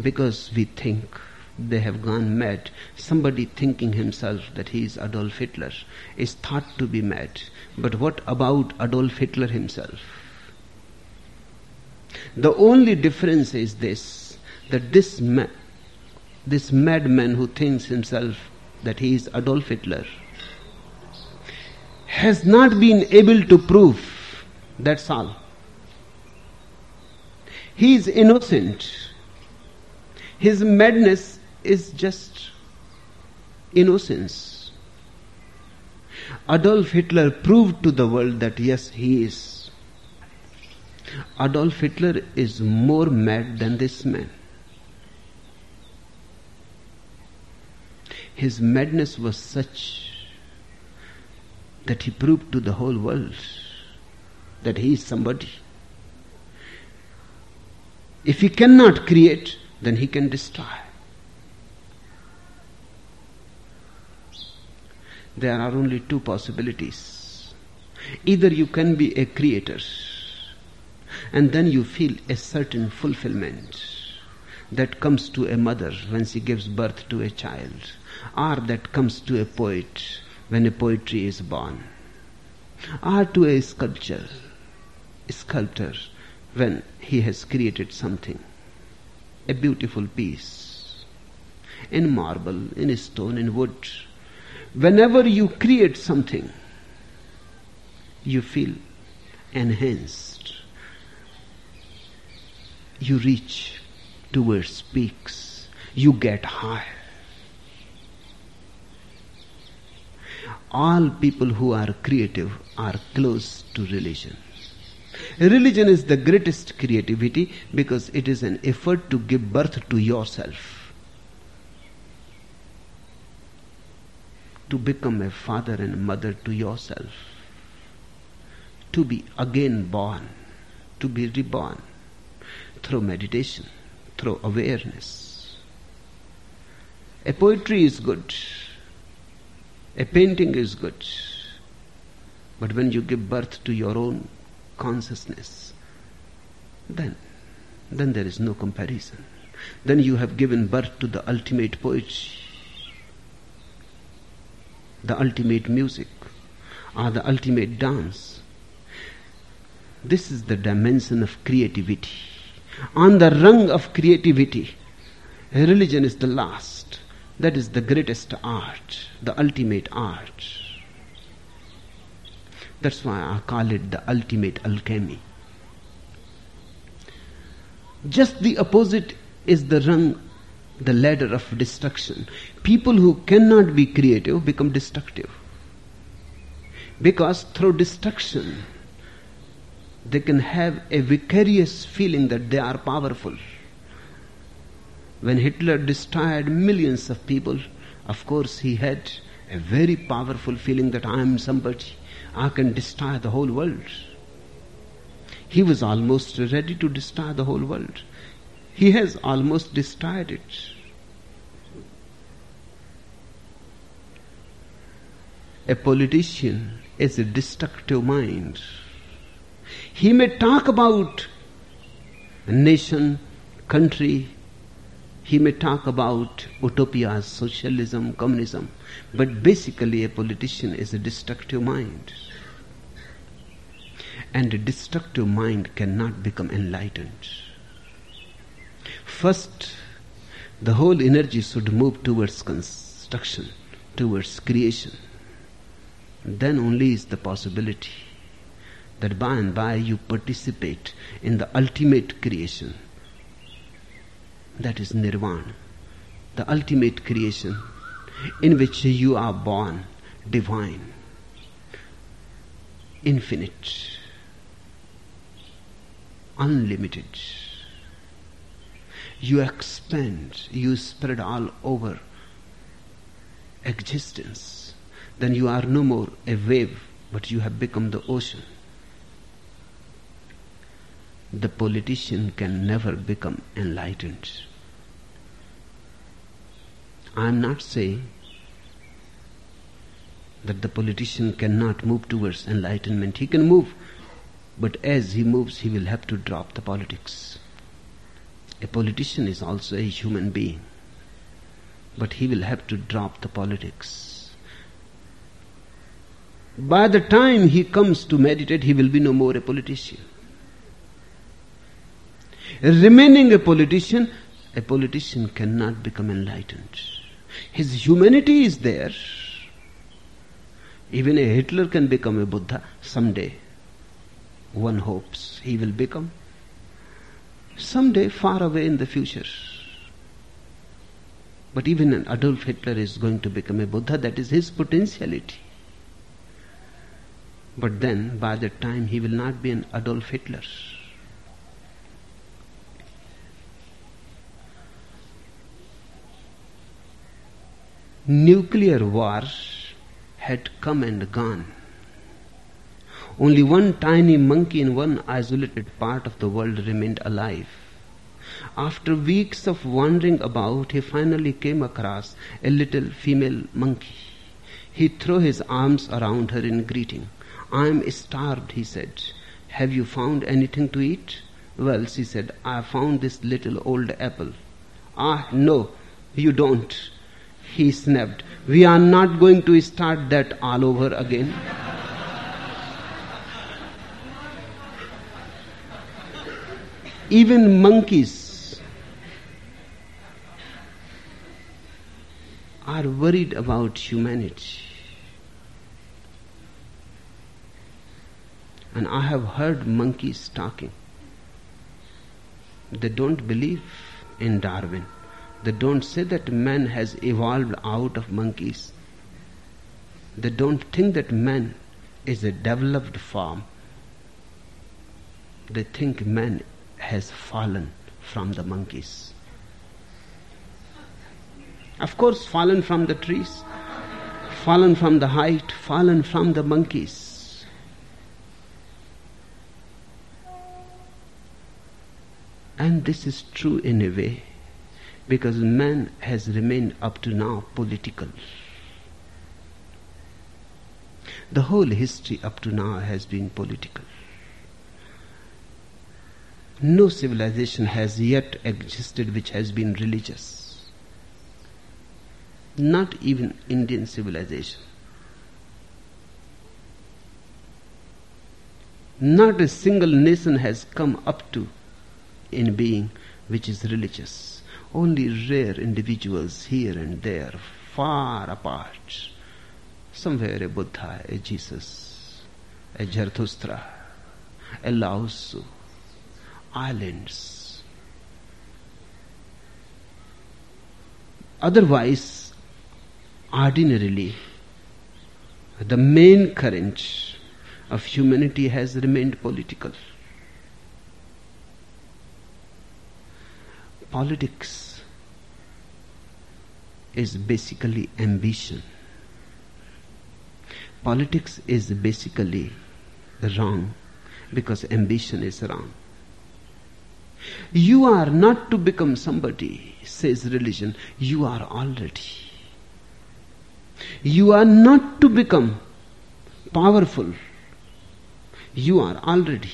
Because we think they have gone mad. Somebody thinking himself that he is Adolf Hitler is thought to be mad. But what about Adolf Hitler himself? The only difference is this that this man, this madman who thinks himself that he is Adolf Hitler has not been able to prove that's all. He is innocent. His madness is just innocence. Adolf Hitler proved to the world that yes, he is. Adolf Hitler is more mad than this man. His madness was such that he proved to the whole world that he is somebody. If he cannot create, then he can destroy. There are only two possibilities. Either you can be a creator, and then you feel a certain fulfillment that comes to a mother when she gives birth to a child or that comes to a poet when a poetry is born, or to a sculptor, sculptor when he has created something, a beautiful piece, in marble, in stone, in wood. Whenever you create something, you feel enhanced. You reach towards peaks. You get high. all people who are creative are close to religion. Religion is the greatest creativity because it is an effort to give birth to yourself. To become a father and mother to yourself. To be again born. To be reborn. Through meditation. Through awareness. A poetry is good. A painting is good. But when you give birth to your own consciousness, then, then there is no comparison. Then you have given birth to the ultimate poetry, the ultimate music, or the ultimate dance. This is the dimension of creativity. On the rung of creativity, religion is the last. That is the greatest art, the ultimate art. That's why I call it the ultimate alchemy. Just the opposite is the rung, the ladder of destruction. People who cannot be creative become destructive. Because through destruction, they can have a vicarious feeling that they are powerful. When Hitler destroyed millions of people, of course he had a very powerful feeling that I am somebody. I can destroy the whole world. He was almost ready to destroy the whole world. He has almost destroyed it. A politician is a destructive mind. He may talk about nation, country, he may talk about utopias, socialism, communism, but basically a politician is a destructive mind. And a destructive mind cannot become enlightened. First, the whole energy should move towards construction, towards creation. Then only is the possibility that by and by you participate in the ultimate creation that is nirvana, the ultimate creation in which you are born divine, infinite, unlimited. You expand, you spread all over existence. Then you are no more a wave, but you have become the ocean. The politician can never become enlightened. I am not saying that the politician cannot move towards enlightenment. He can move, but as he moves, he will have to drop the politics. A politician is also a human being, but he will have to drop the politics. By the time he comes to meditate, he will be no more a politician. Remaining a politician, a politician cannot become enlightened. His humanity is there. Even a Hitler can become a Buddha someday. One hopes he will become. Someday, far away in the future. But even an Adolf Hitler is going to become a Buddha, that is his potentiality. But then, by that time, he will not be an Adolf Hitler. Nuclear war had come and gone. Only one tiny monkey in one isolated part of the world remained alive. After weeks of wandering about, he finally came across a little female monkey. He threw his arms around her in greeting. I am starved, he said. Have you found anything to eat? Well, she said, I found this little old apple. Ah, no, you don't he snapped. We are not going to start that all over again. Even monkeys are worried about humanity. And I have heard monkeys talking. They don't believe in Darwin. They don't say that man has evolved out of monkeys. They don't think that man is a developed form. They think man has fallen from the monkeys. Of course, fallen from the trees, fallen from the height, fallen from the monkeys. And this is true in a way because man has remained up to now political. The whole history up to now has been political. No civilization has yet existed which has been religious. Not even Indian civilization. Not a single nation has come up to in being which is religious. Only rare individuals here and there, far apart. Somewhere a Buddha, a Jesus, a Zarathustra, a Lao Tzu, islands. Otherwise, ordinarily, the main current of humanity has remained political. Politics is basically ambition. Politics is basically wrong because ambition is wrong. You are not to become somebody, says religion. You are already. You are not to become powerful. You are already.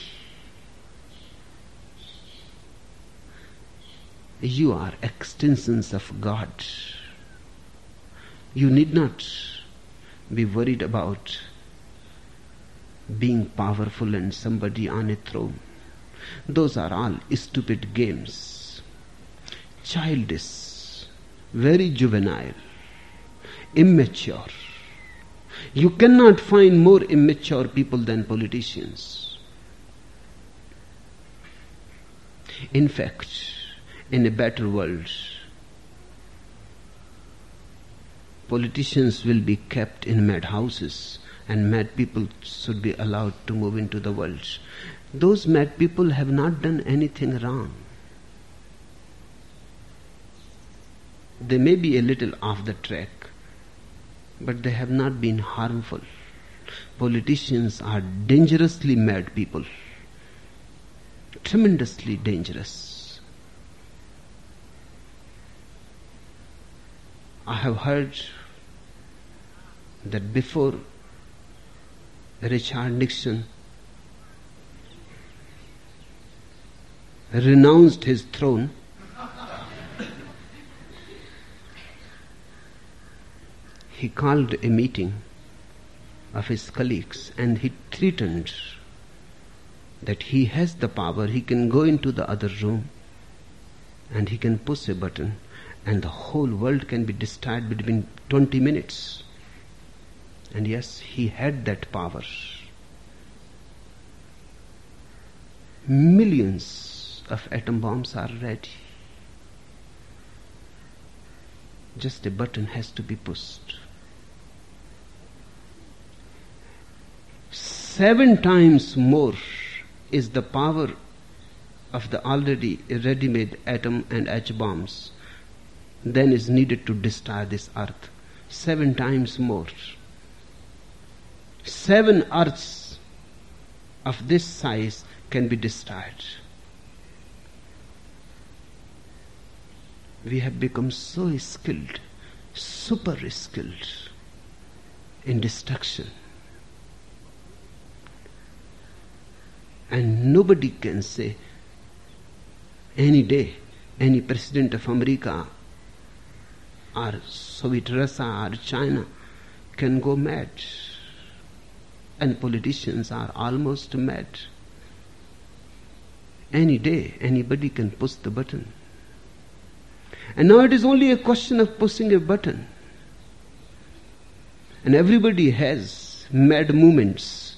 You are extensions of God. You need not be worried about being powerful and somebody on a throne. Those are all stupid games. Childish, very juvenile, immature. You cannot find more immature people than politicians. In fact, in a better world, politicians will be kept in madhouses and mad people should be allowed to move into the world. Those mad people have not done anything wrong. They may be a little off the track, but they have not been harmful. Politicians are dangerously mad people, tremendously dangerous. I have heard that before Richard Nixon renounced his throne, he called a meeting of his colleagues and he threatened that he has the power, he can go into the other room and he can push a button and the whole world can be destroyed between 20 minutes. And yes, he had that power. Millions of atom bombs are ready. Just a button has to be pushed. Seven times more is the power of the already ready-made atom and H bombs than is needed to destroy this earth. Seven times more. Seven earths of this size can be destroyed. We have become so skilled, super skilled in destruction. And nobody can say any day any president of America or Soviet Russia or China can go mad. And politicians are almost mad. Any day, anybody can push the button. And now it is only a question of pushing a button. And everybody has mad moments,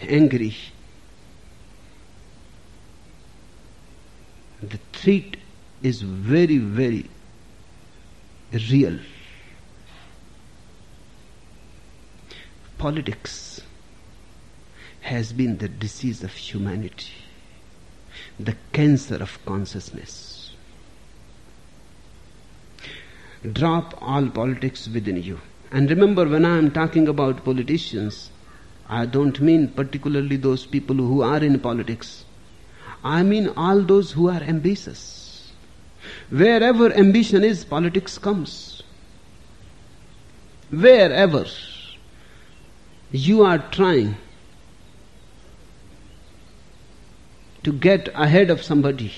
angry. The threat is very, very real. politics has been the disease of humanity, the cancer of consciousness. Drop all politics within you. And remember, when I am talking about politicians, I don't mean particularly those people who are in politics. I mean all those who are ambitious. Wherever ambition is, politics comes. Wherever you are trying to get ahead of somebody,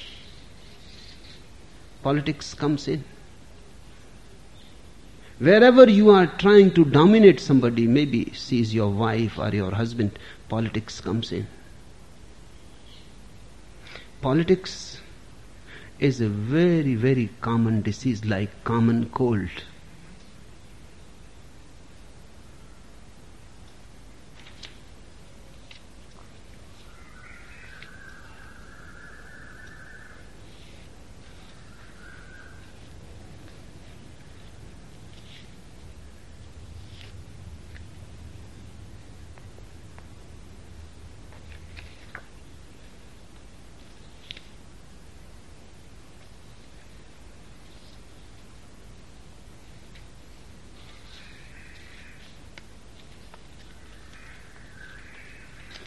politics comes in. Wherever you are trying to dominate somebody, maybe sees your wife or your husband, politics comes in. Politics is a very, very common disease like common cold.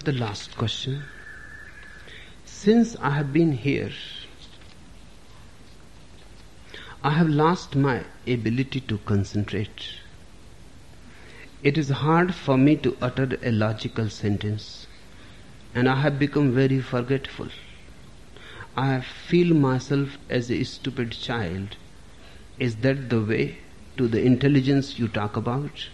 The last question. Since I have been here, I have lost my ability to concentrate. It is hard for me to utter a logical sentence, and I have become very forgetful. I feel myself as a stupid child. Is that the way to the intelligence you talk about?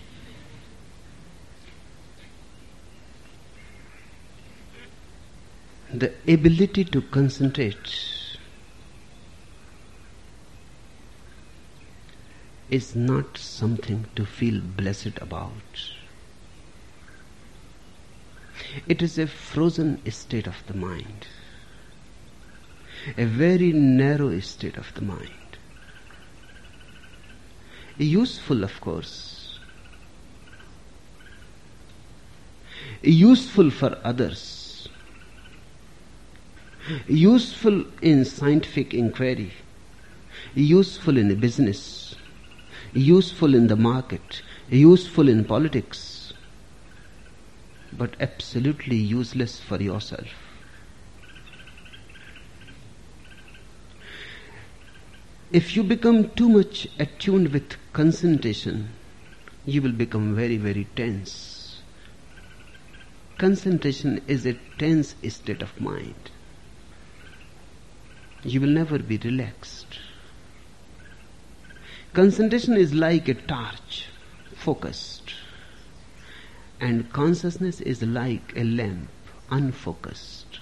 The ability to concentrate is not something to feel blessed about. It is a frozen state of the mind, a very narrow state of the mind. Useful, of course, useful for others useful in scientific inquiry, useful in business, useful in the market, useful in politics, but absolutely useless for yourself. If you become too much attuned with concentration, you will become very, very tense. Concentration is a tense state of mind you will never be relaxed. Concentration is like a torch, focused. And consciousness is like a lamp, unfocused.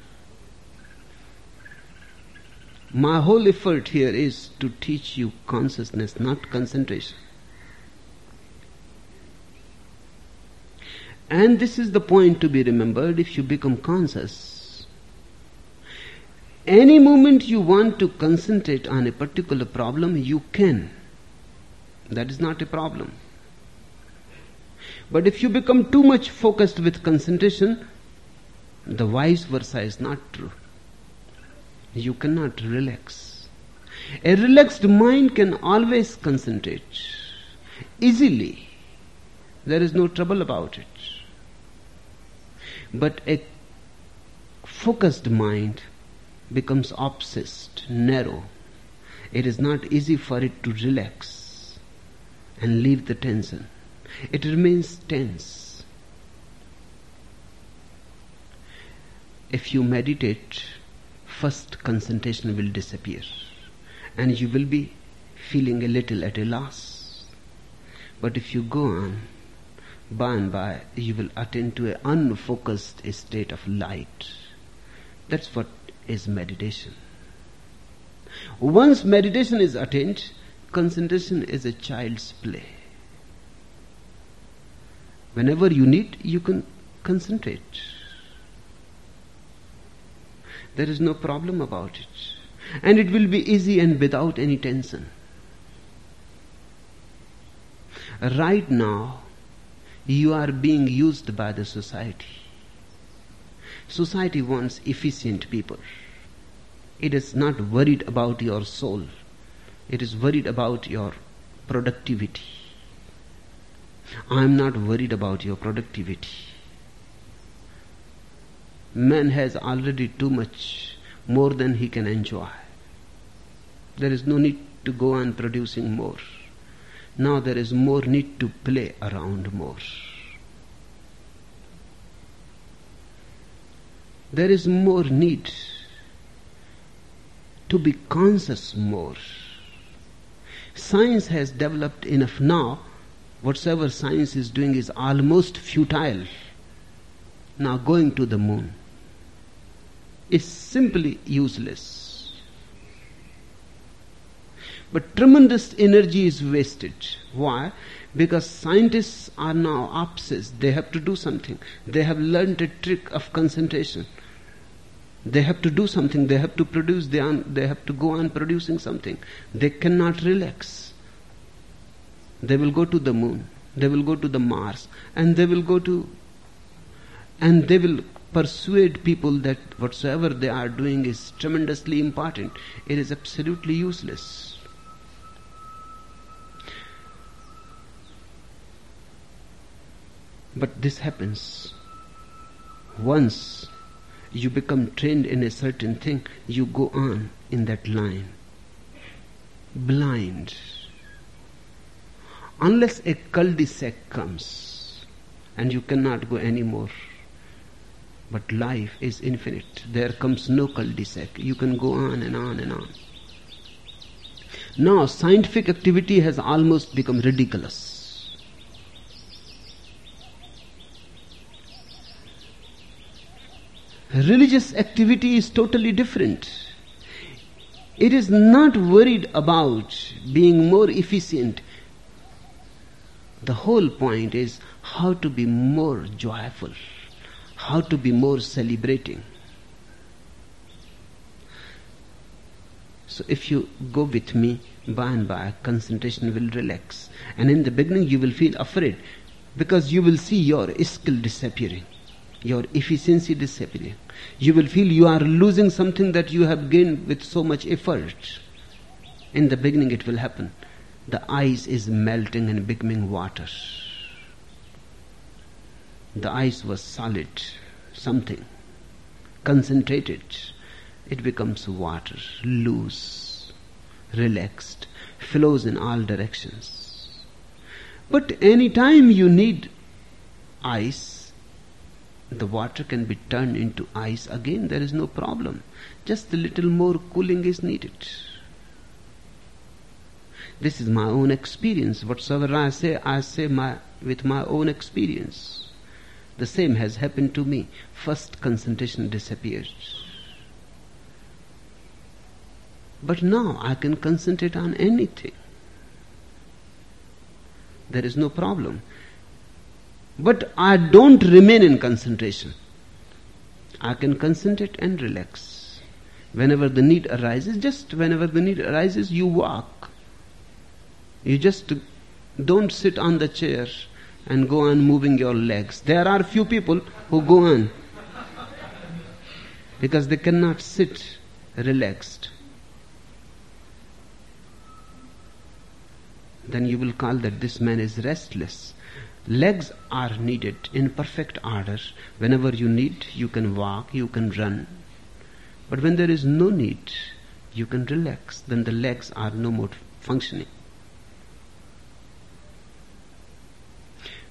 My whole effort here is to teach you consciousness, not concentration. And this is the point to be remembered if you become conscious any moment you want to concentrate on a particular problem, you can. That is not a problem. But if you become too much focused with concentration, the vice versa is not true. You cannot relax. A relaxed mind can always concentrate easily. There is no trouble about it. But a focused mind becomes obsessed, narrow. It is not easy for it to relax and leave the tension. It remains tense. If you meditate, first concentration will disappear and you will be feeling a little at a loss. But if you go on, by and by, you will attain to an unfocused state of light. That's what is meditation. Once meditation is attained, concentration is a child's play. Whenever you need, you can concentrate. There is no problem about it. And it will be easy and without any tension. Right now, you are being used by the society. Society wants efficient people. It is not worried about your soul. It is worried about your productivity. I am not worried about your productivity. Man has already too much, more than he can enjoy. There is no need to go on producing more. Now there is more need to play around more. There is more need to be conscious more. Science has developed enough now. Whatsoever science is doing is almost futile. Now going to the moon is simply useless. But tremendous energy is wasted. Why? Because scientists are now obsessed. They have to do something. They have learned a trick of concentration. They have to do something. They have to produce. They, are, they have to go on producing something. They cannot relax. They will go to the moon. They will go to the Mars. And they will go to. And they will persuade people that whatsoever they are doing is tremendously important. It is absolutely useless. But this happens once you become trained in a certain thing, you go on in that line. Blind. Unless a cul-de-sac comes and you cannot go anymore. But life is infinite. There comes no cul-de-sac. You can go on and on and on. Now, scientific activity has almost become ridiculous. Religious activity is totally different. It is not worried about being more efficient. The whole point is how to be more joyful, how to be more celebrating. So if you go with me, by and by concentration will relax. And in the beginning you will feel afraid because you will see your skill disappearing your efficiency disappearing. You will feel you are losing something that you have gained with so much effort. In the beginning, it will happen. The ice is melting and becoming water. The ice was solid, something, concentrated. It becomes water, loose, relaxed, flows in all directions. But any time you need ice, the water can be turned into ice again, there is no problem. Just a little more cooling is needed. This is my own experience. Whatsoever I say, I say my, with my own experience. The same has happened to me. First concentration disappears. But now I can concentrate on anything. There is no problem. But I don't remain in concentration. I can concentrate and relax. Whenever the need arises, just whenever the need arises, you walk. You just don't sit on the chair and go on moving your legs. There are few people who go on because they cannot sit relaxed. Then you will call that this man is restless. Legs are needed in perfect order. Whenever you need, you can walk, you can run. But when there is no need, you can relax. Then the legs are no more functioning.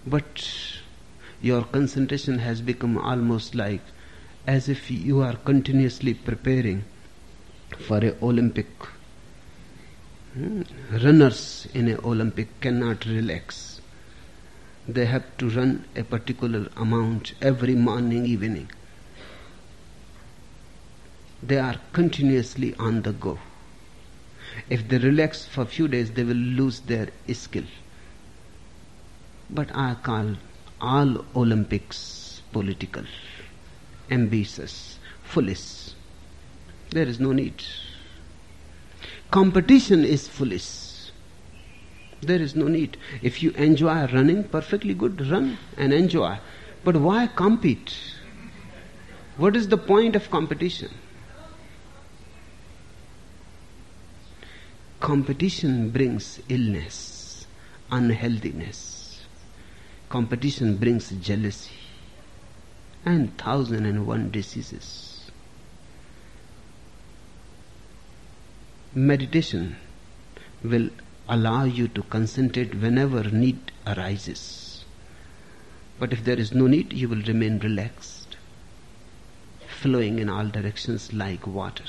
But your concentration has become almost like as if you are continuously preparing for a Olympic. Hmm? Runners in a Olympic cannot relax they have to run a particular amount every morning, evening. They are continuously on the go. If they relax for a few days, they will lose their skill. But I call all Olympics political, ambitious, foolish. There is no need. Competition is foolish. There is no need. If you enjoy running, perfectly good, run and enjoy. But why compete? What is the point of competition? Competition brings illness, unhealthiness. Competition brings jealousy and thousand and one diseases. Meditation will allow you to concentrate whenever need arises. But if there is no need, you will remain relaxed, flowing in all directions like water.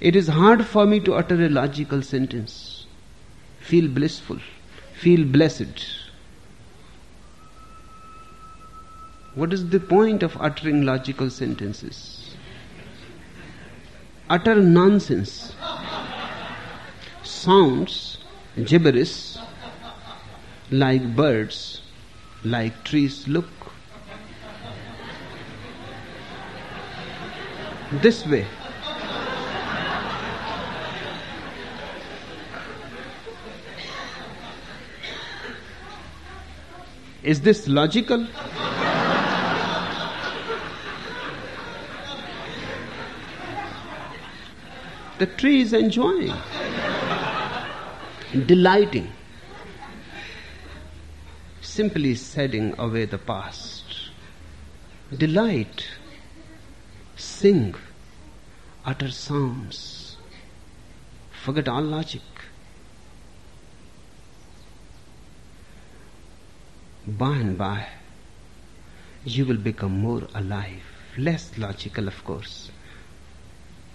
It is hard for me to utter a logical sentence. Feel blissful, feel blessed. What is the point of uttering logical sentences? Utter nonsense sounds gibberish like birds, like trees look. This way. Is this logical? the tree is enjoying delighting, simply setting away the past. Delight, sing, utter sounds, forget all logic. By and by, you will become more alive, less logical, of course.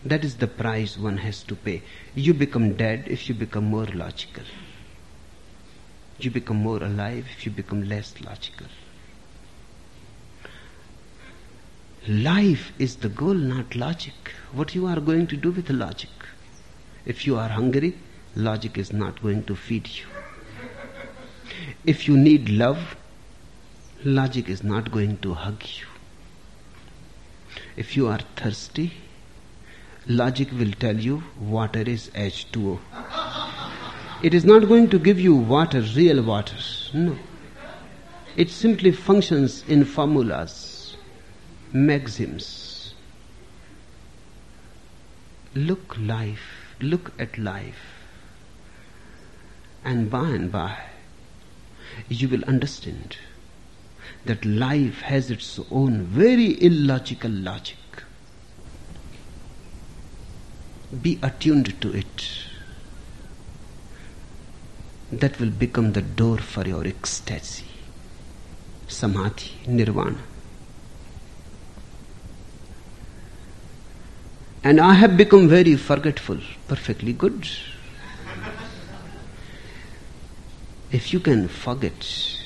That is the price one has to pay. You become dead if you become more logical. You become more alive if you become less logical. Life is the goal, not logic. What you are going to do with logic? If you are hungry, logic is not going to feed you. If you need love, logic is not going to hug you. If you are thirsty, logic will tell you water is H2O. It is not going to give you water, real water. No. It simply functions in formulas, maxims. Look life, look at life. And by and by, you will understand that life has its own very illogical logic be attuned to it. That will become the door for your ecstasy, samadhi, nirvana. And I have become very forgetful, perfectly good. If you can forget,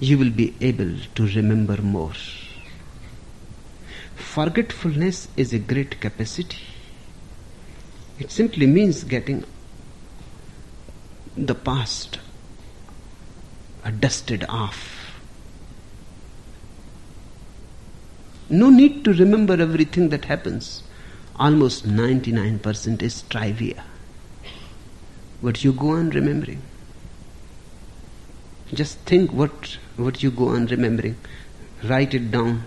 you will be able to remember more. Forgetfulness is a great capacity. It simply means getting the past uh, dusted off. No need to remember everything that happens. Almost 99% is trivia. But you go on remembering. Just think what, what you go on remembering. Write it down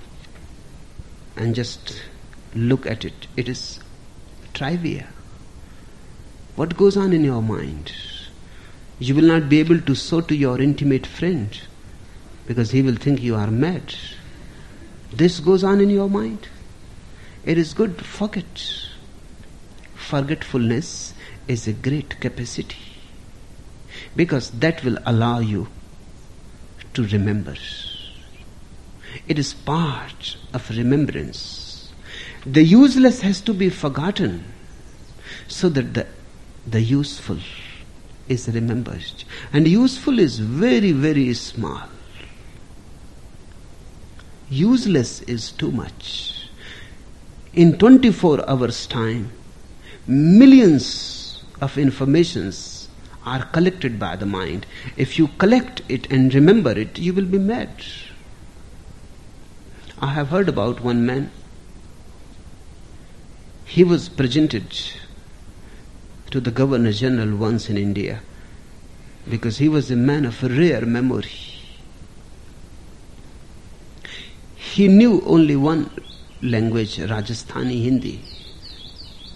and just look at it. It is trivia. What goes on in your mind? You will not be able to show to your intimate friend because he will think you are mad. This goes on in your mind. It is good, to forget. Forgetfulness is a great capacity because that will allow you to remember. It is part of remembrance. The useless has to be forgotten so that the, the useful is remembered. And useful is very, very small. Useless is too much. In 24 hours' time, millions of informations are collected by the mind. If you collect it and remember it, you will be mad. I have heard about one man. He was presented to the Governor General once in India because he was a man of rare memory. He knew only one language, Rajasthani Hindi.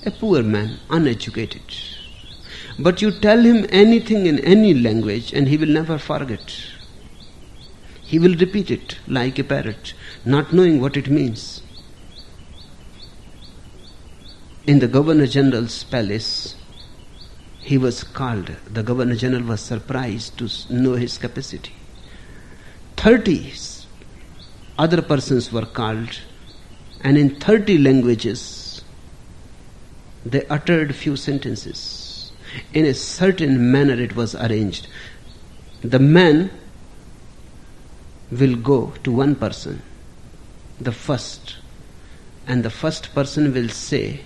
A poor man, uneducated. But you tell him anything in any language and he will never forget. He will repeat it like a parrot, not knowing what it means. In the Governor General's palace, he was called. The Governor General was surprised to know his capacity. Thirty other persons were called, and in thirty languages they uttered few sentences. In a certain manner it was arranged. The man will go to one person, the first, and the first person will say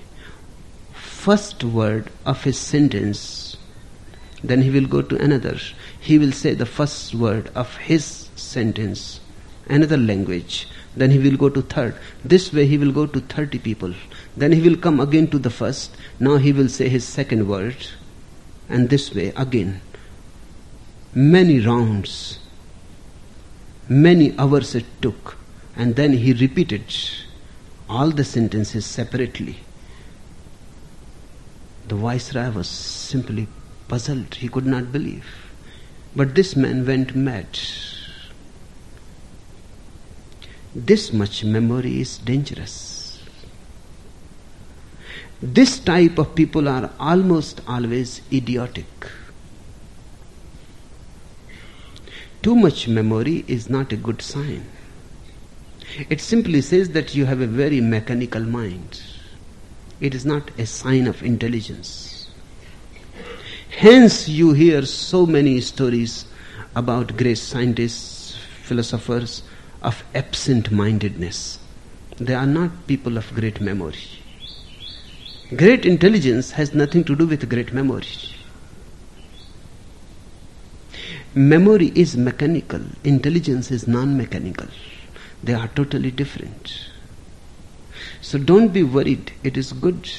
first word of his sentence, then he will go to another. He will say the first word of his sentence, another language. Then he will go to third. This way he will go to 30 people. Then he will come again to the first. Now he will say his second word. And this way again. Many rounds, many hours it took. And then he repeated all the sentences separately. The viceroy was simply puzzled. He could not believe. But this man went mad. This much memory is dangerous. This type of people are almost always idiotic. Too much memory is not a good sign. It simply says that you have a very mechanical mind. It is not a sign of intelligence. Hence, you hear so many stories about great scientists, philosophers of absent mindedness. They are not people of great memory. Great intelligence has nothing to do with great memory. Memory is mechanical, intelligence is non mechanical. They are totally different. So don't be worried. It is good.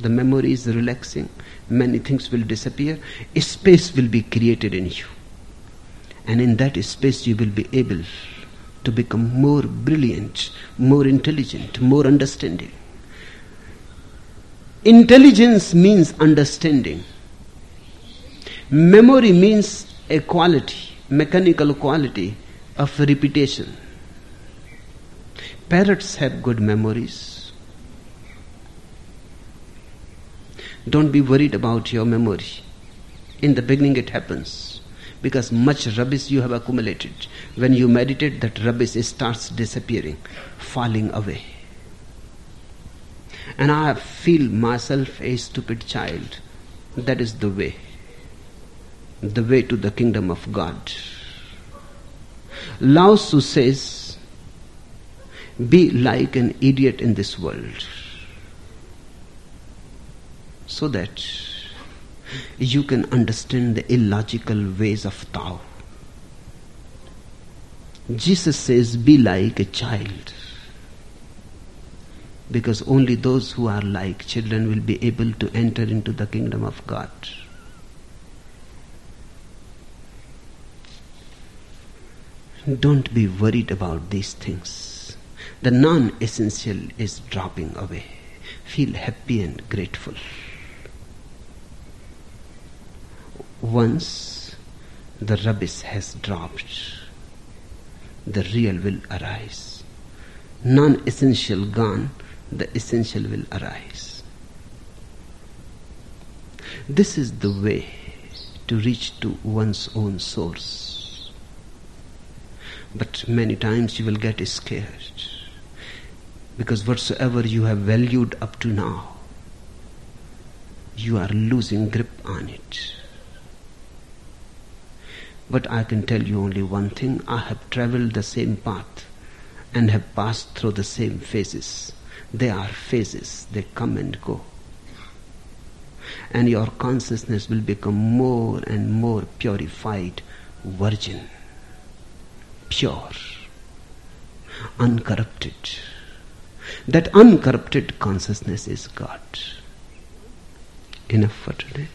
The memory is relaxing. Many things will disappear. A space will be created in you. And in that space, you will be able to become more brilliant, more intelligent, more understanding. Intelligence means understanding. Memory means a quality, mechanical quality of repetition. Parrots have good memories. Don't be worried about your memory. In the beginning, it happens because much rubbish you have accumulated. When you meditate, that rubbish starts disappearing, falling away. And I feel myself a stupid child. That is the way. The way to the kingdom of God. Lao Tzu says, Be like an idiot in this world so that you can understand the illogical ways of Tao. Jesus says, Be like a child. Because only those who are like children will be able to enter into the kingdom of God. Don't be worried about these things. The non essential is dropping away. Feel happy and grateful. Once the rubbish has dropped, the real will arise. Non essential gone, the essential will arise. This is the way to reach to one's own source. But many times you will get scared because whatsoever you have valued up to now, you are losing grip on it. But I can tell you only one thing I have traveled the same path and have passed through the same phases. They are phases, they come and go. And your consciousness will become more and more purified, virgin, pure, uncorrupted. That uncorrupted consciousness is God. enough for today.